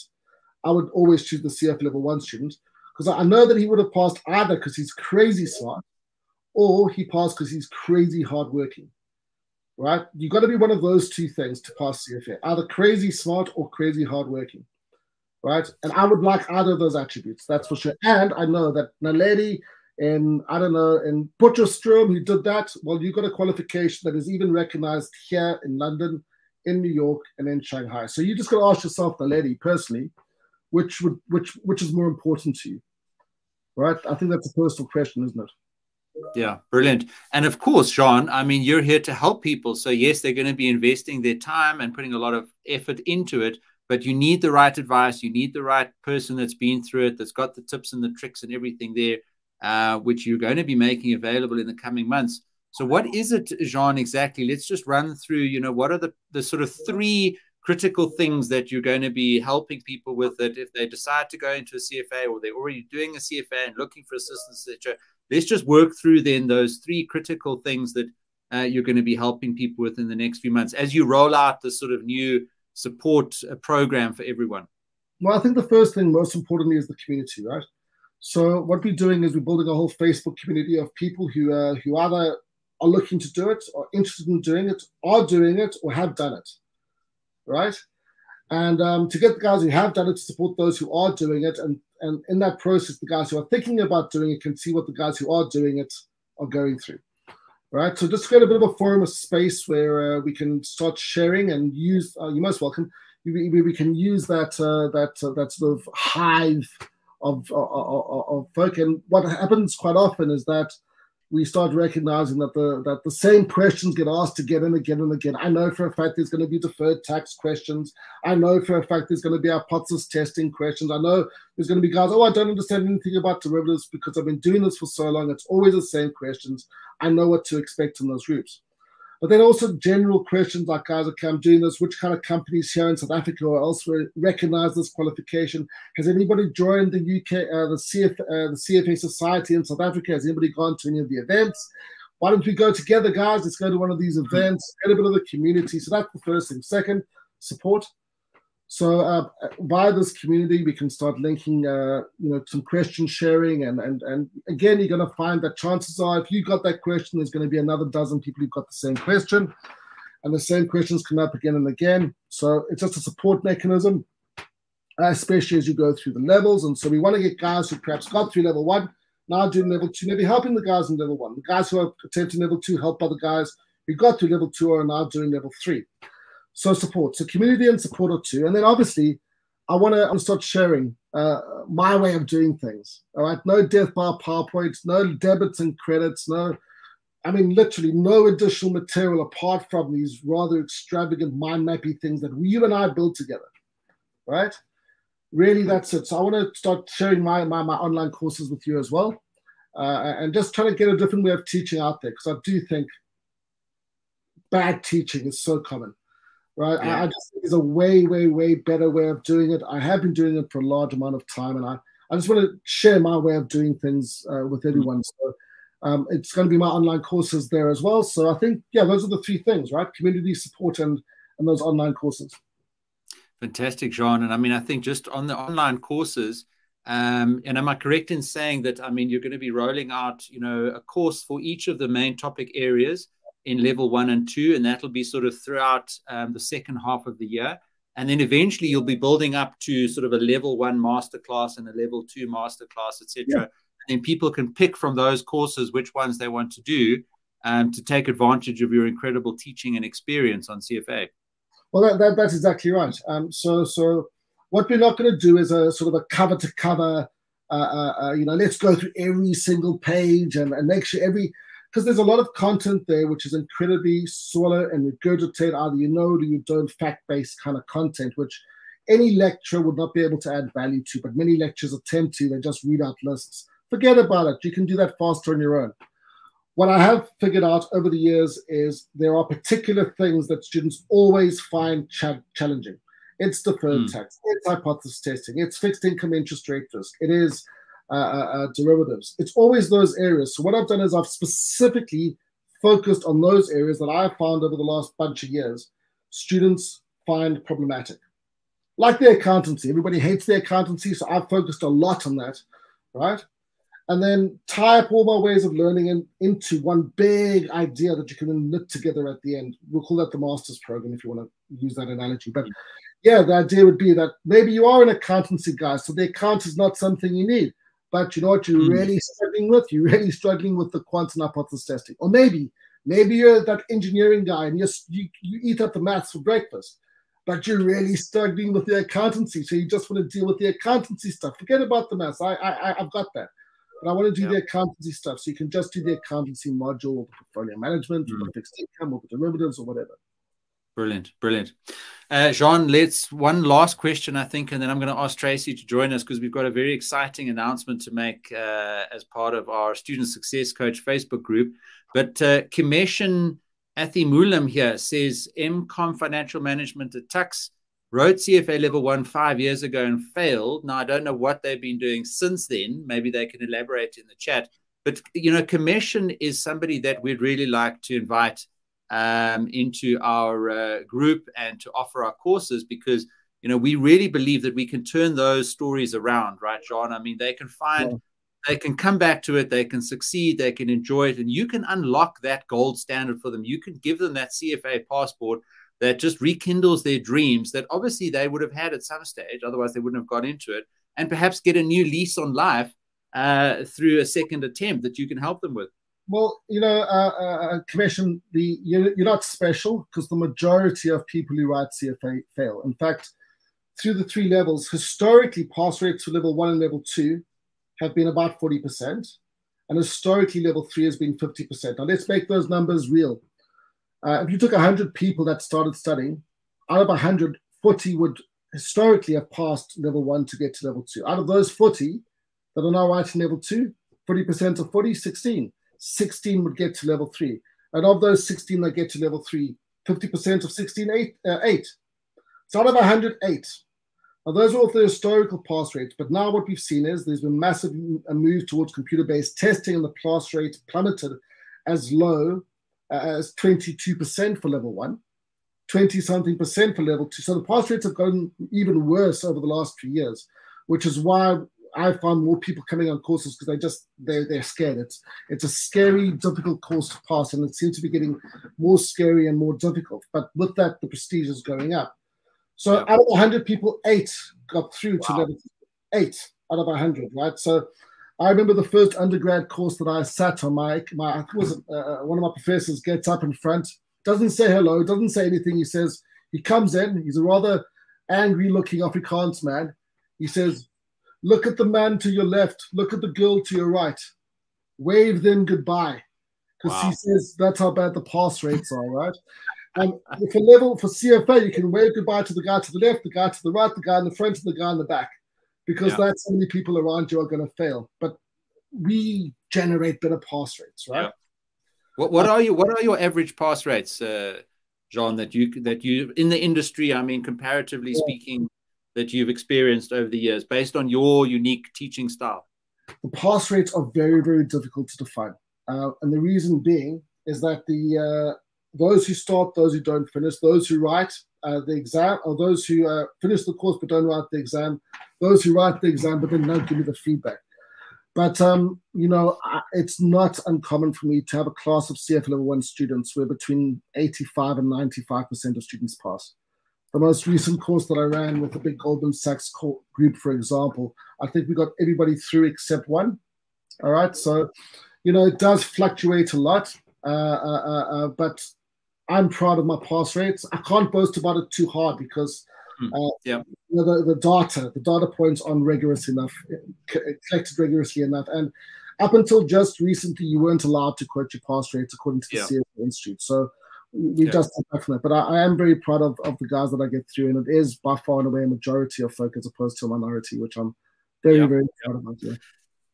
I would always choose the CFA level one student because I know that he would have passed either because he's crazy smart, or he passed because he's crazy hardworking. Right? You've got to be one of those two things to pass CFA, either crazy smart or crazy hardworking. Right? And I would like either of those attributes. That's for sure. And I know that Naledi and I don't know, and Potchefstroom, who did that, well, you got a qualification that is even recognized here in London, in New York, and in Shanghai. So you just got to ask yourself, the lady, personally, which would which which is more important to you, right? I think that's a personal question, isn't it? Yeah, brilliant. And of course, Jhan, I mean, you're here to help people. So yes, they're going to be investing their time and putting a lot of effort into it. But you need the right advice. You need the right person that's been through it, that's got the tips and the tricks and everything there uh, which you're going to be making available in the coming months. So, what is it, Jhan, exactly? Let's just run through, you know, what are the, the sort of three critical things that you're going to be helping people with that if they decide to go into a CFA or they're already doing a CFA and looking for assistance, etc. Let's just work through then those three critical things that uh, you're going to be helping people with in the next few months as you roll out this sort of new support uh, program for everyone. Well, I think the first thing, most importantly, is the community, right? So what we're doing is we're building a whole Facebook community of people who uh, who either are looking to do it, or interested in doing it, are doing it, or have done it, right? And um, to get the guys who have done it to support those who are doing it, and and in that process, the guys who are thinking about doing it can see what the guys who are doing it are going through, right? So just create a bit of a forum, a space where uh, we can start sharing and use. Uh, you're most welcome. We, we, can use that uh, that uh, that sort of hive of, of, of folk. And what happens quite often is that we start recognizing that the that the same questions get asked again and again and again. I know for a fact there's going to be deferred tax questions. I know for a fact there's going to be hypothesis testing questions. I know there's going to be guys, oh, I don't understand anything about derivatives because I've been doing this for so long. It's always the same questions. I know what to expect in those groups. But then also general questions like, guys, okay, I'm doing this. Which kind of companies here in South Africa or elsewhere recognize this qualification? Has anybody joined the UK, uh, the, CF, uh, the CFA Society in South Africa? Has anybody gone to any of the events? Why don't we go together, guys? Let's go to one of these events, get a bit of the community. So that's the first thing. Second, support. So uh, via this community, we can start linking, uh, you know, some question sharing, and and and again, you're going to find that chances are, if you got that question, there's going to be another dozen people who've got the same question, and the same questions come up again and again. So it's just a support mechanism, especially as you go through the levels. And so we want to get guys who perhaps got through level one, now doing level two, maybe helping the guys in level one. The guys who are attempting level two, help other guys who got to level two are now doing level three. So support, so community and support are two. And then obviously, I want to start sharing uh, my way of doing things. All right, no death by PowerPoint, no debits and credits, no, I mean, literally no additional material apart from these rather extravagant mind mappy things that you and I built together. Right? Really, that's it. So I want to start sharing my my, my online courses with you as well, uh, and just trying to get a different way of teaching out there because I do think bad teaching is so common right? Yeah. I, I, just think there's a way, way, way better way of doing it. I have been doing it for a large amount of time, and I, I just want to share my way of doing things uh, with everyone. So um, it's going to be my online courses there as well. So I think, yeah, those are the three things, right? Community support and and those online courses. Fantastic, Jhan. And I mean, I think just on the online courses, um, and am I correct in saying that? I mean, you're going to be rolling out, you know, a course for each of the main topic areas in level one and two, and that'll be sort of throughout um, the second half of the year. And then eventually you'll be building up to sort of a level one masterclass and a level two masterclass, etc. Yeah. And then people can pick from those courses which ones they want to do um, to take advantage of your incredible teaching and experience on CFA. Well, that, that, that's exactly right. Um, so, so what we're not going to do is a sort of a cover to cover. Uh, uh, uh, you know, let's go through every single page and, and make sure every because there's a lot of content there which is incredibly swallow and regurgitate either you know or you don't fact-based kind of content which any lecturer would not be able to add value to but many lectures attempt to. They just read out lists. Forget about it. You can do that faster on your own. What i have figured out over the years is there are particular things that students always find cha- challenging. It's deferred mm. tax. It's hypothesis testing. It's fixed income interest rate risk. It is uh, uh, uh, derivatives. It's always those areas. So what I've done is I've specifically focused on those areas that I've found over the last bunch of years students find problematic. Like the accountancy, everybody hates the accountancy, so I've focused a lot on that, right? And then tie up all my ways of learning in, into one big idea that you can then knit together at the end. We'll call that the master's program if you want to use that analogy. But yeah, the idea would be that maybe you are an accountancy guy, so the account is not something you need. But you know what you're mm. really struggling with? You're really struggling with the quantum hypothesis testing. Or maybe, maybe you're that engineering guy and you you, you eat up the maths for breakfast, but you're really struggling with the accountancy. So you just want to deal with the accountancy stuff. Forget about the maths. I, I I've got that. But I want to do the accountancy stuff. So you can just do the accountancy module or the portfolio management mm. or the fixed income or the derivatives or whatever. Brilliant, brilliant. Uh, Jhan, let's one last question, I think, and then I'm going to ask Tracy to join us because we've got a very exciting announcement to make uh, as part of our Student Success Coach Facebook group. But uh, Kimeshan Athimulam here says MCOM Financial Management at Tuks wrote CFA level one five years ago and failed. Now, I don't know what they've been doing since then. Maybe they can elaborate in the chat. But, you know, Kimeshan is somebody that we'd really like to invite um, into our uh, group and to offer our courses because you know we really believe that we can turn those stories around right Jhan? I mean they can find yeah. they can come back to it they can succeed they can enjoy it and you can unlock that gold standard for them. You can give them that cfa passport that just rekindles their dreams that obviously they would have had at some stage otherwise they wouldn't have got into it and perhaps get a new lease on life uh, through a second attempt that you can help them with well, you know, uh, uh, uh, Kimeshan, the you're, you're not special because the majority of people who write CFA fail. In fact, through the three levels, historically, pass rates for level one and level two have been about 40%, and historically, level three has been 50%. Now, let's make those numbers real. Uh, if you took 100 people that started studying, out of 100, 40 would historically have passed level one to get to level two. Out of those 40 that are now writing level two, 40% of 40, 16. 16 would get to level three. And of those 16 that get to level three, 50% of 16, eight, uh, eight. So out of 108. Now, those are all the historical pass rates, but now what we've seen is there's been massive a move towards computer-based testing, and the pass rate plummeted as low as 22% for level one, 20 something percent for level two. So the pass rates have gotten even worse over the last few years, which is why I found more people coming on courses because they just they they're scared. It's it's a scary, difficult course to pass, and it seems to be getting more scary and more difficult. But with that, the prestige is going up. So yeah. out of 100 people, eight got through wow. to level eight out of 100, right? So I remember the first undergrad course that I sat on. My my was uh, uh, one of my professors gets up in front, doesn't say hello, doesn't say anything. He says he comes in. He's a rather angry-looking Afrikaans man. He says, Look at the man to your left. Look at the girl to your right. Wave them goodbye. Because wow. he says that's how bad the pass rates are, right? And if for level for CFA, you can wave goodbye to the guy to the left, the guy to the right, the guy in the front, and the guy in the back, because yeah. that's how many people around you are going to fail. But we generate better pass rates, right? Yeah. What what are you what are your average pass rates, uh, Jhan? That you that you in the industry? I mean, comparatively yeah. speaking, that you've experienced over the years based on your unique teaching style? The pass rates are very, very difficult to define. Uh, and the reason being is that the uh, those who start, those who don't finish, those who write uh, the exam, or those who uh, finish the course but don't write the exam, those who write the exam but then don't give me the feedback. But um, you know, it's not uncommon for me to have a class of CF level one students where between 85 and 95 percent of students pass. The most recent course that I ran with the big Goldman Sachs group, for example, I think we got everybody through except one. All right, so you know it does fluctuate a lot, uh, uh, uh, uh but I'm proud of my pass rates. I can't boast about it too hard because hmm. uh, yeah. You know, the, the data, the data points aren't rigorous enough, collected rigorously enough. And up until just recently, you weren't allowed to quote your pass rates according to the yeah. CFA Institute. So we yeah. just back from. But I, I, am very proud of, of the guys that I get through, and it is by far and away a majority of folk as opposed to a minority, which I'm very, yeah. very proud of. Yeah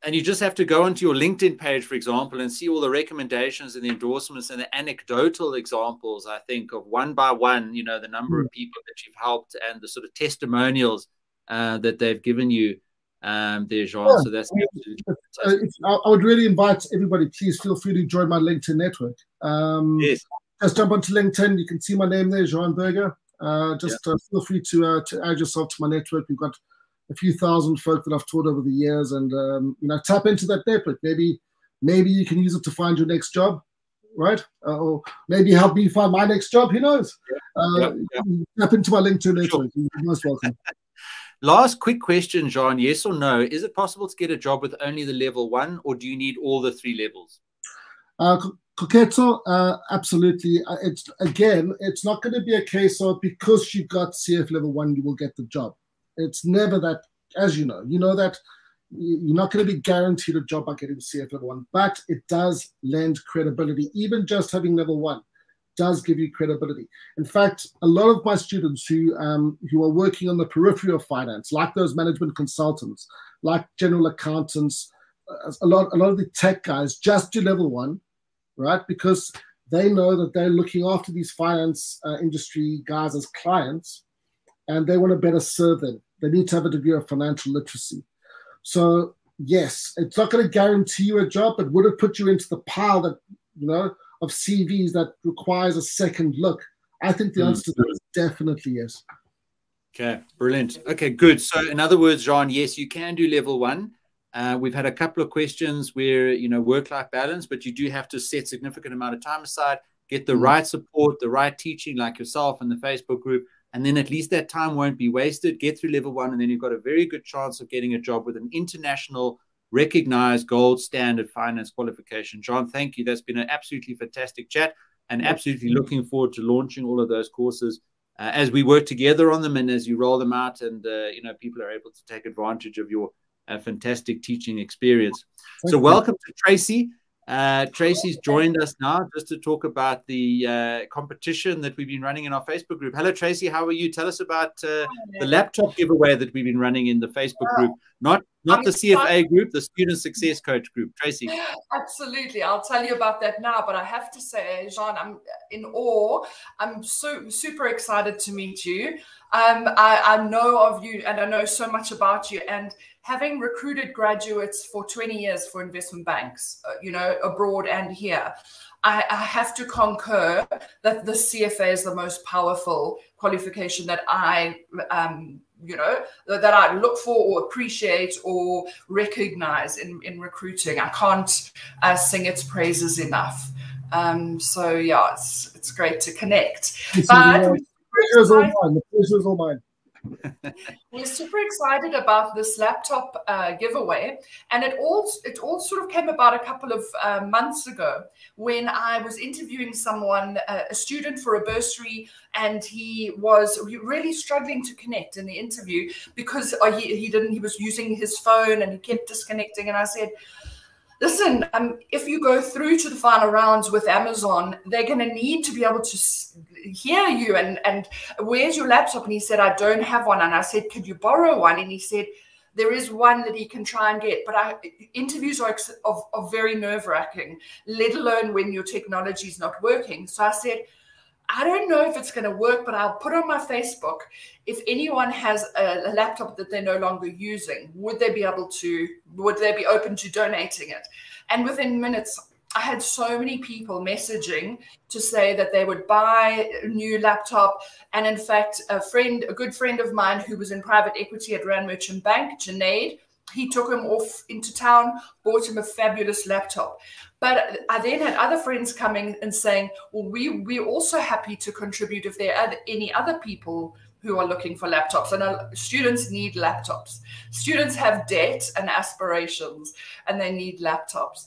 and you just have to go onto your LinkedIn page, for example, and see all the recommendations and the endorsements and the anecdotal examples, I think, of one by one, you know, the number of mm. people that you've helped and the sort of testimonials uh, that they've given you um, there, Jhan. Yeah. So that's uh, I would really invite everybody, please feel free to join my LinkedIn network. Um, yes. Just jump onto LinkedIn. You can see my name there, Jhan Burger. Uh, just yeah. uh, feel free to uh, to add yourself to my network. We've got a few thousand folk that I've taught over the years, and um, you know, tap into that network. Maybe, maybe you can use it to find your next job, right? Uh, or maybe help me find my next job. Who knows? Uh, yep, yep. Tap into my LinkedIn network. Sure. You're most welcome. <laughs> Last quick question, Jhan. Yes or no? Is it possible to get a job with only the level one, or do you need all the three levels? Coqueto, uh, absolutely. Uh, it's again, it's not going to be a case of because you got CF level one, you will get the job. It's never that, as you know, you know that you're not going to be guaranteed a job by getting CF level one, but it does lend credibility. Even just having level one does give you credibility. In fact, a lot of my students who um, who are working on the periphery of finance, like those management consultants, like general accountants, uh, a lot a lot of the tech guys just do level one, right? Because they know that they're looking after these finance uh, industry guys as clients, and they want to better serve them. They need to have a degree of financial literacy. So yes, it's not going to guarantee you a job, but would it put you into the pile that you know of CVs that requires a second look? I think the mm. answer to that is definitely yes. Okay, brilliant. Okay, good. So, in other words, Jhan, yes, you can do level one. Uh, we've had a couple of questions where you know work-life balance, but you do have to set significant amount of time aside, get the mm. right support, the right teaching, like yourself and the Facebook group, and then at least that time won't be wasted. Get through level one, and then you've got a very good chance of getting a job with an international recognized gold standard finance qualification. Jhan, thank you. That's been an absolutely fantastic chat, and absolutely looking forward to launching all of those courses uh, as we work together on them and as you roll them out, and uh, you know people are able to take advantage of your uh, fantastic teaching experience. Thank so, you. welcome to Tracy. Uh, Tracy's joined us now just to talk about the uh, competition that we've been running in our Facebook group. Hello, Tracy. How are you? Tell us about uh, the laptop giveaway that we've been running in the Facebook group. Not not the CFA group, the Student Success Coach group. Tracy. <gasps> Absolutely. I'll tell you about that now. But I have to say, Jhan, I'm in awe. I'm so super excited to meet you. Um, I, I know of you and I know so much about you. And having recruited graduates for 20 years for investment banks, uh, you know, abroad and here, I, I, have to concur that the CFA is the most powerful qualification that I, um, you know, that I look for or appreciate or recognize in, in recruiting. I can't uh, sing its praises enough. Um, so yeah, it's it's great to connect. But, the pleasure's all mine. The pleasure's all mine. We're super excited about this laptop uh, giveaway, and it all it all sort of came about a couple of uh, months ago when I was interviewing someone, uh, a student for a bursary, and he was really struggling to connect in the interview because uh, he he didn't he was using his phone and he kept disconnecting, and I said listen, um, if you go through to the final rounds with Amazon, they're going to need to be able to hear you. And, and where's your laptop? And he said, I don't have one. And I said, could you borrow one? And he said, there is one that he can try and get. But I, interviews are, are very nerve wracking, let alone when your technology is not working. So I said, I don't know if it's going to work, but I'll put on my Facebook if anyone has a, a, laptop that they're no longer using, would they be able to, would they be open to donating it? And within minutes, I had so many people messaging to say that they would buy a new laptop. And in fact, a friend, a good friend of mine who was in private equity at Rand Merchant Bank, Junaid, he took him off into town, bought him a fabulous laptop. But I then had other friends coming and saying, well, we, we're also happy to contribute if there are any other people who are looking for laptops. And uh, students need laptops. Students have debt and aspirations, and they need laptops.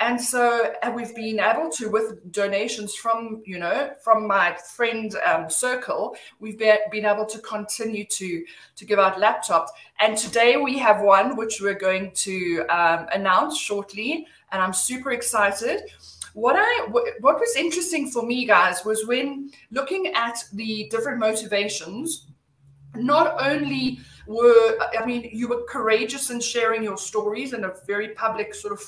And so and we've been able to, with donations from, you know, from my friend um, circle, we've been, been able to continue to, to give out laptops. And today we have one which we're going to um, announce shortly. And I'm super excited what I what was interesting for me, guys, was when looking at the different motivations. Not only were I mean, you were courageous in sharing your stories in a very public sort of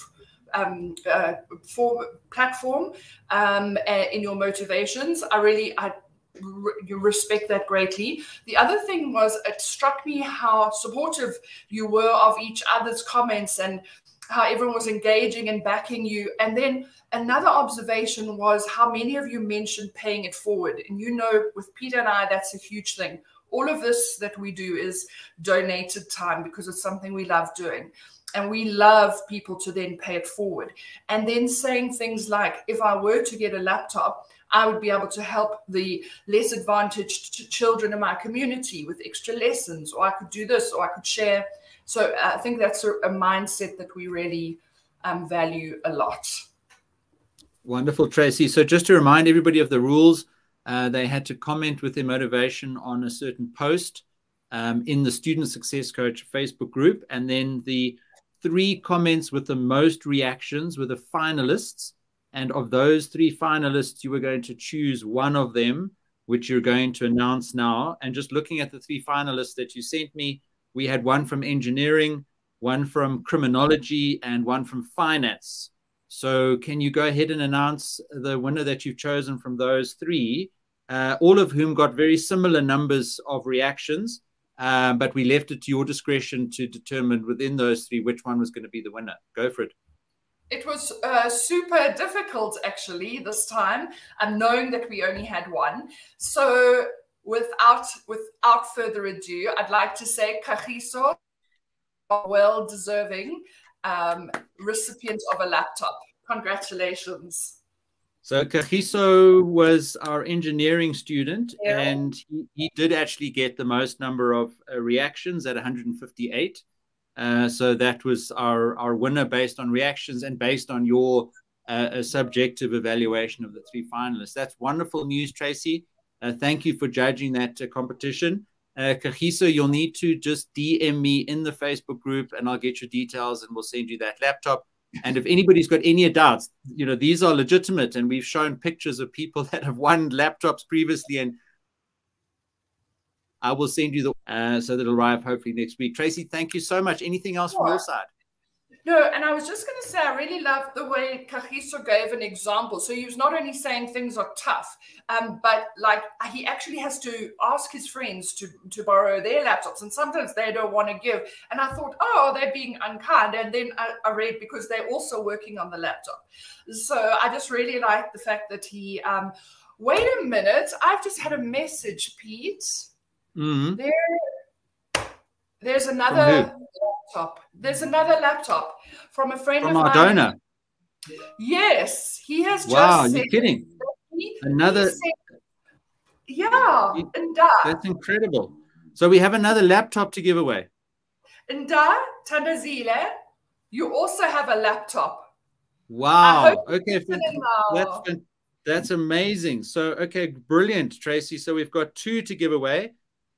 um, uh, for platform um, uh, in your motivations. I really I you respect that greatly. The other thing was it struck me how supportive you were of each other's comments and how everyone was engaging and backing you. And then another observation was how many of you mentioned paying it forward. And you know, with Peter and I, that's a huge thing. All of this that we do is donated time because it's something we love doing. And we love people to then pay it forward. And then saying things like, if I were to get a laptop, I would be able to help the less advantaged children in my community with extra lessons, or I could do this, or I could share so uh, I think that's a, a mindset that we really um, value a lot. Wonderful, Tracy. So just to remind everybody of the rules, uh, they had to comment with their motivation on a certain post um, in the Student Success Coach Facebook group. And then the three comments with the most reactions were the finalists. And of those three finalists, you were going to choose one of them, which you're going to announce now. And just looking at the three finalists that you sent me, we had one from engineering, one from criminology, and one from finance. So, can you go ahead and announce the winner that you've chosen from those three, uh, all of whom got very similar numbers of reactions? Uh, but we left it to your discretion to determine within those three which one was going to be the winner. Go for it. It was uh, super difficult actually this time, and knowing that we only had one. So without without further ado, I'd like to say Kagiso, well deserving um, recipient of a laptop. Congratulations. So Kagiso was our engineering student, yeah. and he, he, did actually get the most number of uh, reactions at 158. Uh, so that was our, our winner based on reactions and based on your uh, subjective evaluation of the three finalists. That's wonderful news, Tracy. Uh, thank you for judging that uh, competition. Uh, Kagiso, you'll need to just DM me in the Facebook group and I'll get your details and we'll send you that laptop. And if anybody's got any doubts, you know, these are legitimate and we've shown pictures of people <laughs> that have won laptops previously and I will send you the uh, so that'll arrive hopefully next week. Tracy, thank you so much. Anything else from your side? No, and I was just going to say, I really loved the way Kagiso gave an example. So he was not only saying things are tough, um, but like he actually has to ask his friends to, to borrow their laptops. And sometimes they don't want to give. And I thought, oh, they're being unkind. And then I, I read because they're also working on the laptop. So I just really like the fact that he, um, wait a minute, I've just had a message, Pete. Mm-hmm. There, there's another laptop. There's another laptop from a friend from of our mine. donor. Yes, he has wow, just. Wow, you're kidding! He, another. Said, yeah, he, that's incredible. So we have another laptop to give away. Nda Tandazile, you also have a laptop. Wow. Okay. That's, that's amazing. So, okay, brilliant, Tracy. So we've got two to give away.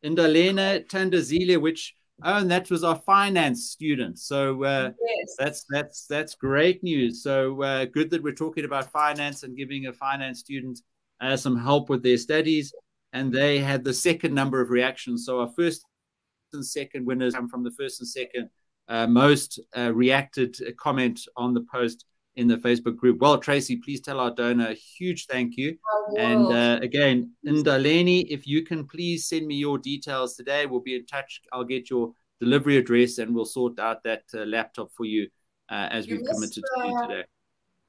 Indalena Tandazile, which Oh, and that was our finance student. So uh, yes. that's that's that's great news. So uh, good that we're talking about finance and giving a finance student uh, some help with their studies. And they had the second number of reactions. So our first and second winners come from the first and second uh, most uh, reacted comment on the post in the Facebook group. Well, Tracy, please tell our donor a huge thank you. And uh, again, Indaleni, if you can please send me your details today, we'll be in touch. I'll get your delivery address and we'll sort out that uh, laptop for you uh, as you we've must, committed to do uh, today.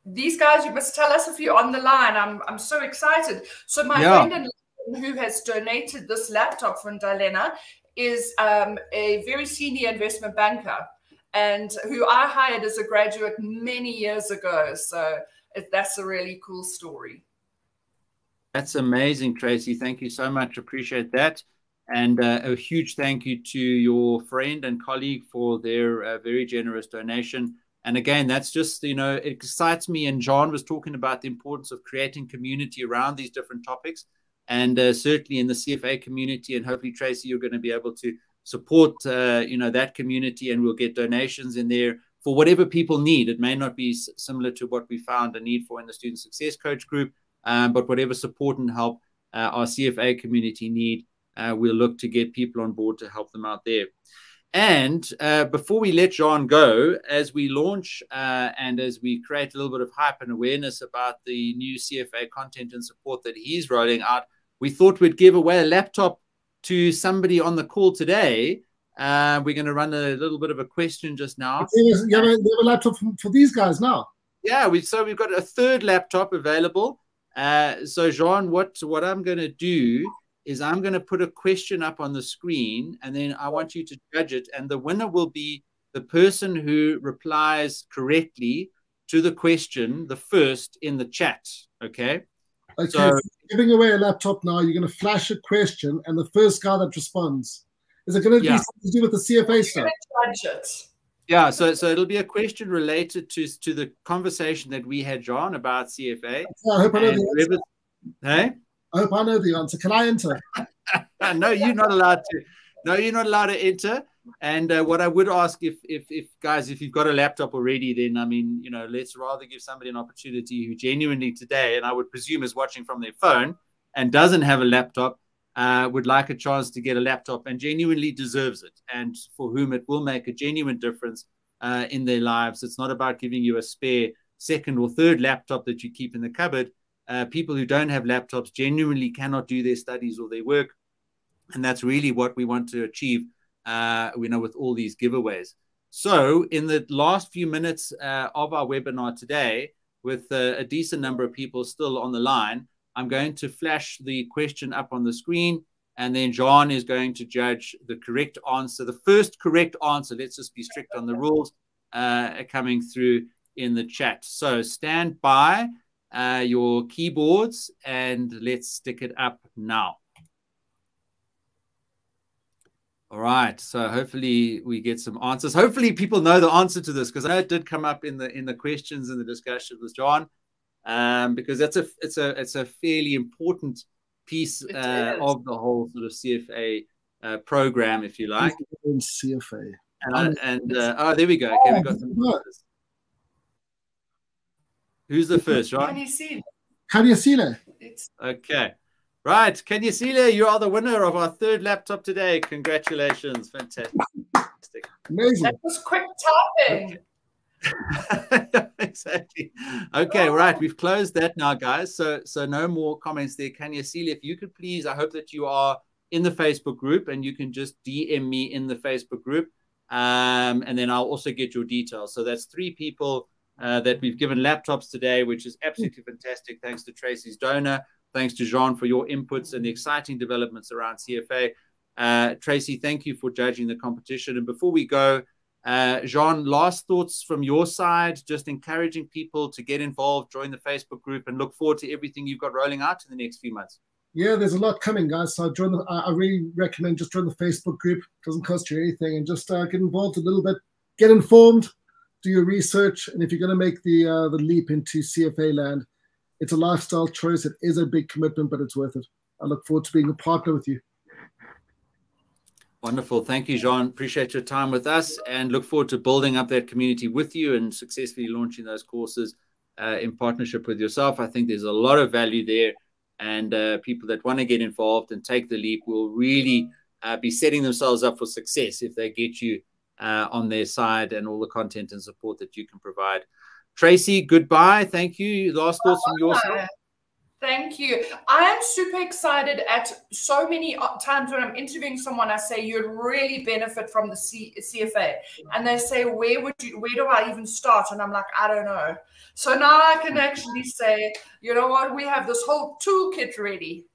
These guys, you must tell us if you're on the line. I'm, I'm so excited. So, my yeah. friend who has donated this laptop from Dalena is um, a very senior investment banker and who I hired as a graduate many years ago. So that's a really cool story. That's amazing, Tracy. Thank you so much. Appreciate that. And uh, a huge thank you to your friend and colleague for their uh, very generous donation. And again, that's just, you know, it excites me. And Jhan was talking about the importance of creating community around these different topics. And uh, certainly in the CFA community, and hopefully, Tracy, you're going to be able to support uh, you know that community and we'll get donations in there for whatever people need. It may not be similar to what we found a need for in the student success coach group um, but whatever support and help uh, our cfa community need uh, we'll look to get people on board to help them out there. And uh, before we let Jhan go, as we launch uh, and as we create a little bit of hype and awareness about the new CFA content and support that he's rolling out, we thought we'd give away a laptop to somebody on the call today. Uh, we're going to run a little bit of a question just now. You have a, you have a laptop for these guys now. Yeah, we so we've got a third laptop available. Uh, so Jhan, what what I'm going to do is I'm going to put a question up on the screen, and then I want you to judge it, and the winner will be the person who replies correctly to the question, the first in the chat. Okay. Okay, so, giving away a laptop now, you're going to flash a question, and the first guy that responds is it going to yeah. be something to do with the CFA stuff? Yeah, so so it'll be a question related to to the conversation that we had, Jhan, about CFA. I hope I know the answer. Hey, I hope I know the answer. Can I enter? <laughs> no, you're not allowed to. No, you're not allowed to enter. And uh, what I would ask, if, if, if guys, if you've got a laptop already, then I mean, you know, let's rather give somebody an opportunity who genuinely today, and I would presume is watching from their phone and doesn't have a laptop, uh, would like a chance to get a laptop and genuinely deserves it, and for whom it will make a genuine difference uh, in their lives. It's not about giving you a spare second or third laptop that you keep in the cupboard. Uh, people who don't have laptops genuinely cannot do their studies or their work, and that's really what we want to achieve uh, you know, with all these giveaways. So, in the last few minutes uh, of our webinar today, with uh, a decent number of people still on the line, I'm going to flash the question up on the screen, and then Jhan is going to judge the correct answer. The first correct answer, let's just be strict on the rules, uh, coming through in the chat. So, stand by uh, your keyboards and let's stick it up now. All right. So hopefully we get some answers. Hopefully people know the answer to this because I know it did come up in the in the questions in the discussion with Jhan, um, because that's a it's a it's a fairly important piece uh, of the whole sort of CFA uh, program, if you like. In CFA. And, and uh, oh, there we go. Okay, we got some. Answers. Who's the first, right? Can you see? Can you see that? Okay. Right, Kenyasile, you are the winner of our third laptop today. Congratulations. Fantastic. Amazing. That was quick tapping. <laughs> exactly. Okay, right. We've closed that now, guys. So so no more comments there. Kenyasile, if you could please, I hope that you are in the Facebook group and you can just DM me in the Facebook group. Um, and then I'll also get your details. So that's three people uh, that we've given laptops today, which is absolutely fantastic. Thanks to Tracy's donor. Thanks to Jhan for your inputs and the exciting developments around CFA. Uh, Tracy, thank you for judging the competition. And before we go, uh, Jhan, last thoughts from your side, just encouraging people to get involved, join the Facebook group, and look forward to everything you've got rolling out in the next few months. Yeah, there's a lot coming, guys. So join the, I really recommend just join the Facebook group. It doesn't cost you anything, and just uh, get involved a little bit, get informed, do your research, and if you're going to make the uh, the leap into CFA land, it's a lifestyle choice. It is a big commitment, but it's worth it. I look forward to being a partner with you. Wonderful. Thank you, Jhan. Appreciate your time with us and look forward to building up that community with you and successfully launching those courses uh, in partnership with yourself. I think there's a lot of value there, and uh, people that want to get involved and take the leap will really uh, be setting themselves up for success if they get you uh, on their side and all the content and support that you can provide. Tracy, goodbye. Thank you. Last thoughts from your side. Thank you. I am super excited at so many times when I'm interviewing someone, I say you'd really benefit from the C- CFA. And they say, where would you, where do I even start? And I'm like, I don't know. So now I can actually say, you know what, we have this whole toolkit ready.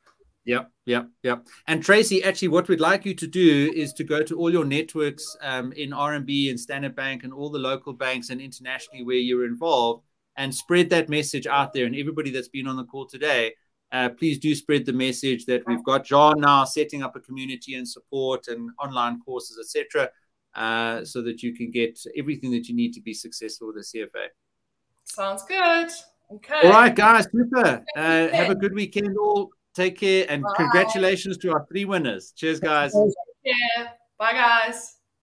Yep, yep, yep. And Tracy, actually, what we'd like you to do is to go to all your networks um, in RMB and Standard Bank and all the local banks and internationally where you're involved and spread that message out there. And everybody that's been on the call today, uh, please do spread the message that we've got Jhan now setting up a community and support and online courses, etc., uh, so that you can get everything that you need to be successful with the CFA. Sounds good. Okay. All right, guys. Super. Uh, have a good weekend. All take care and Bye. congratulations to our three winners. Cheers, guys. Yeah. Bye, guys.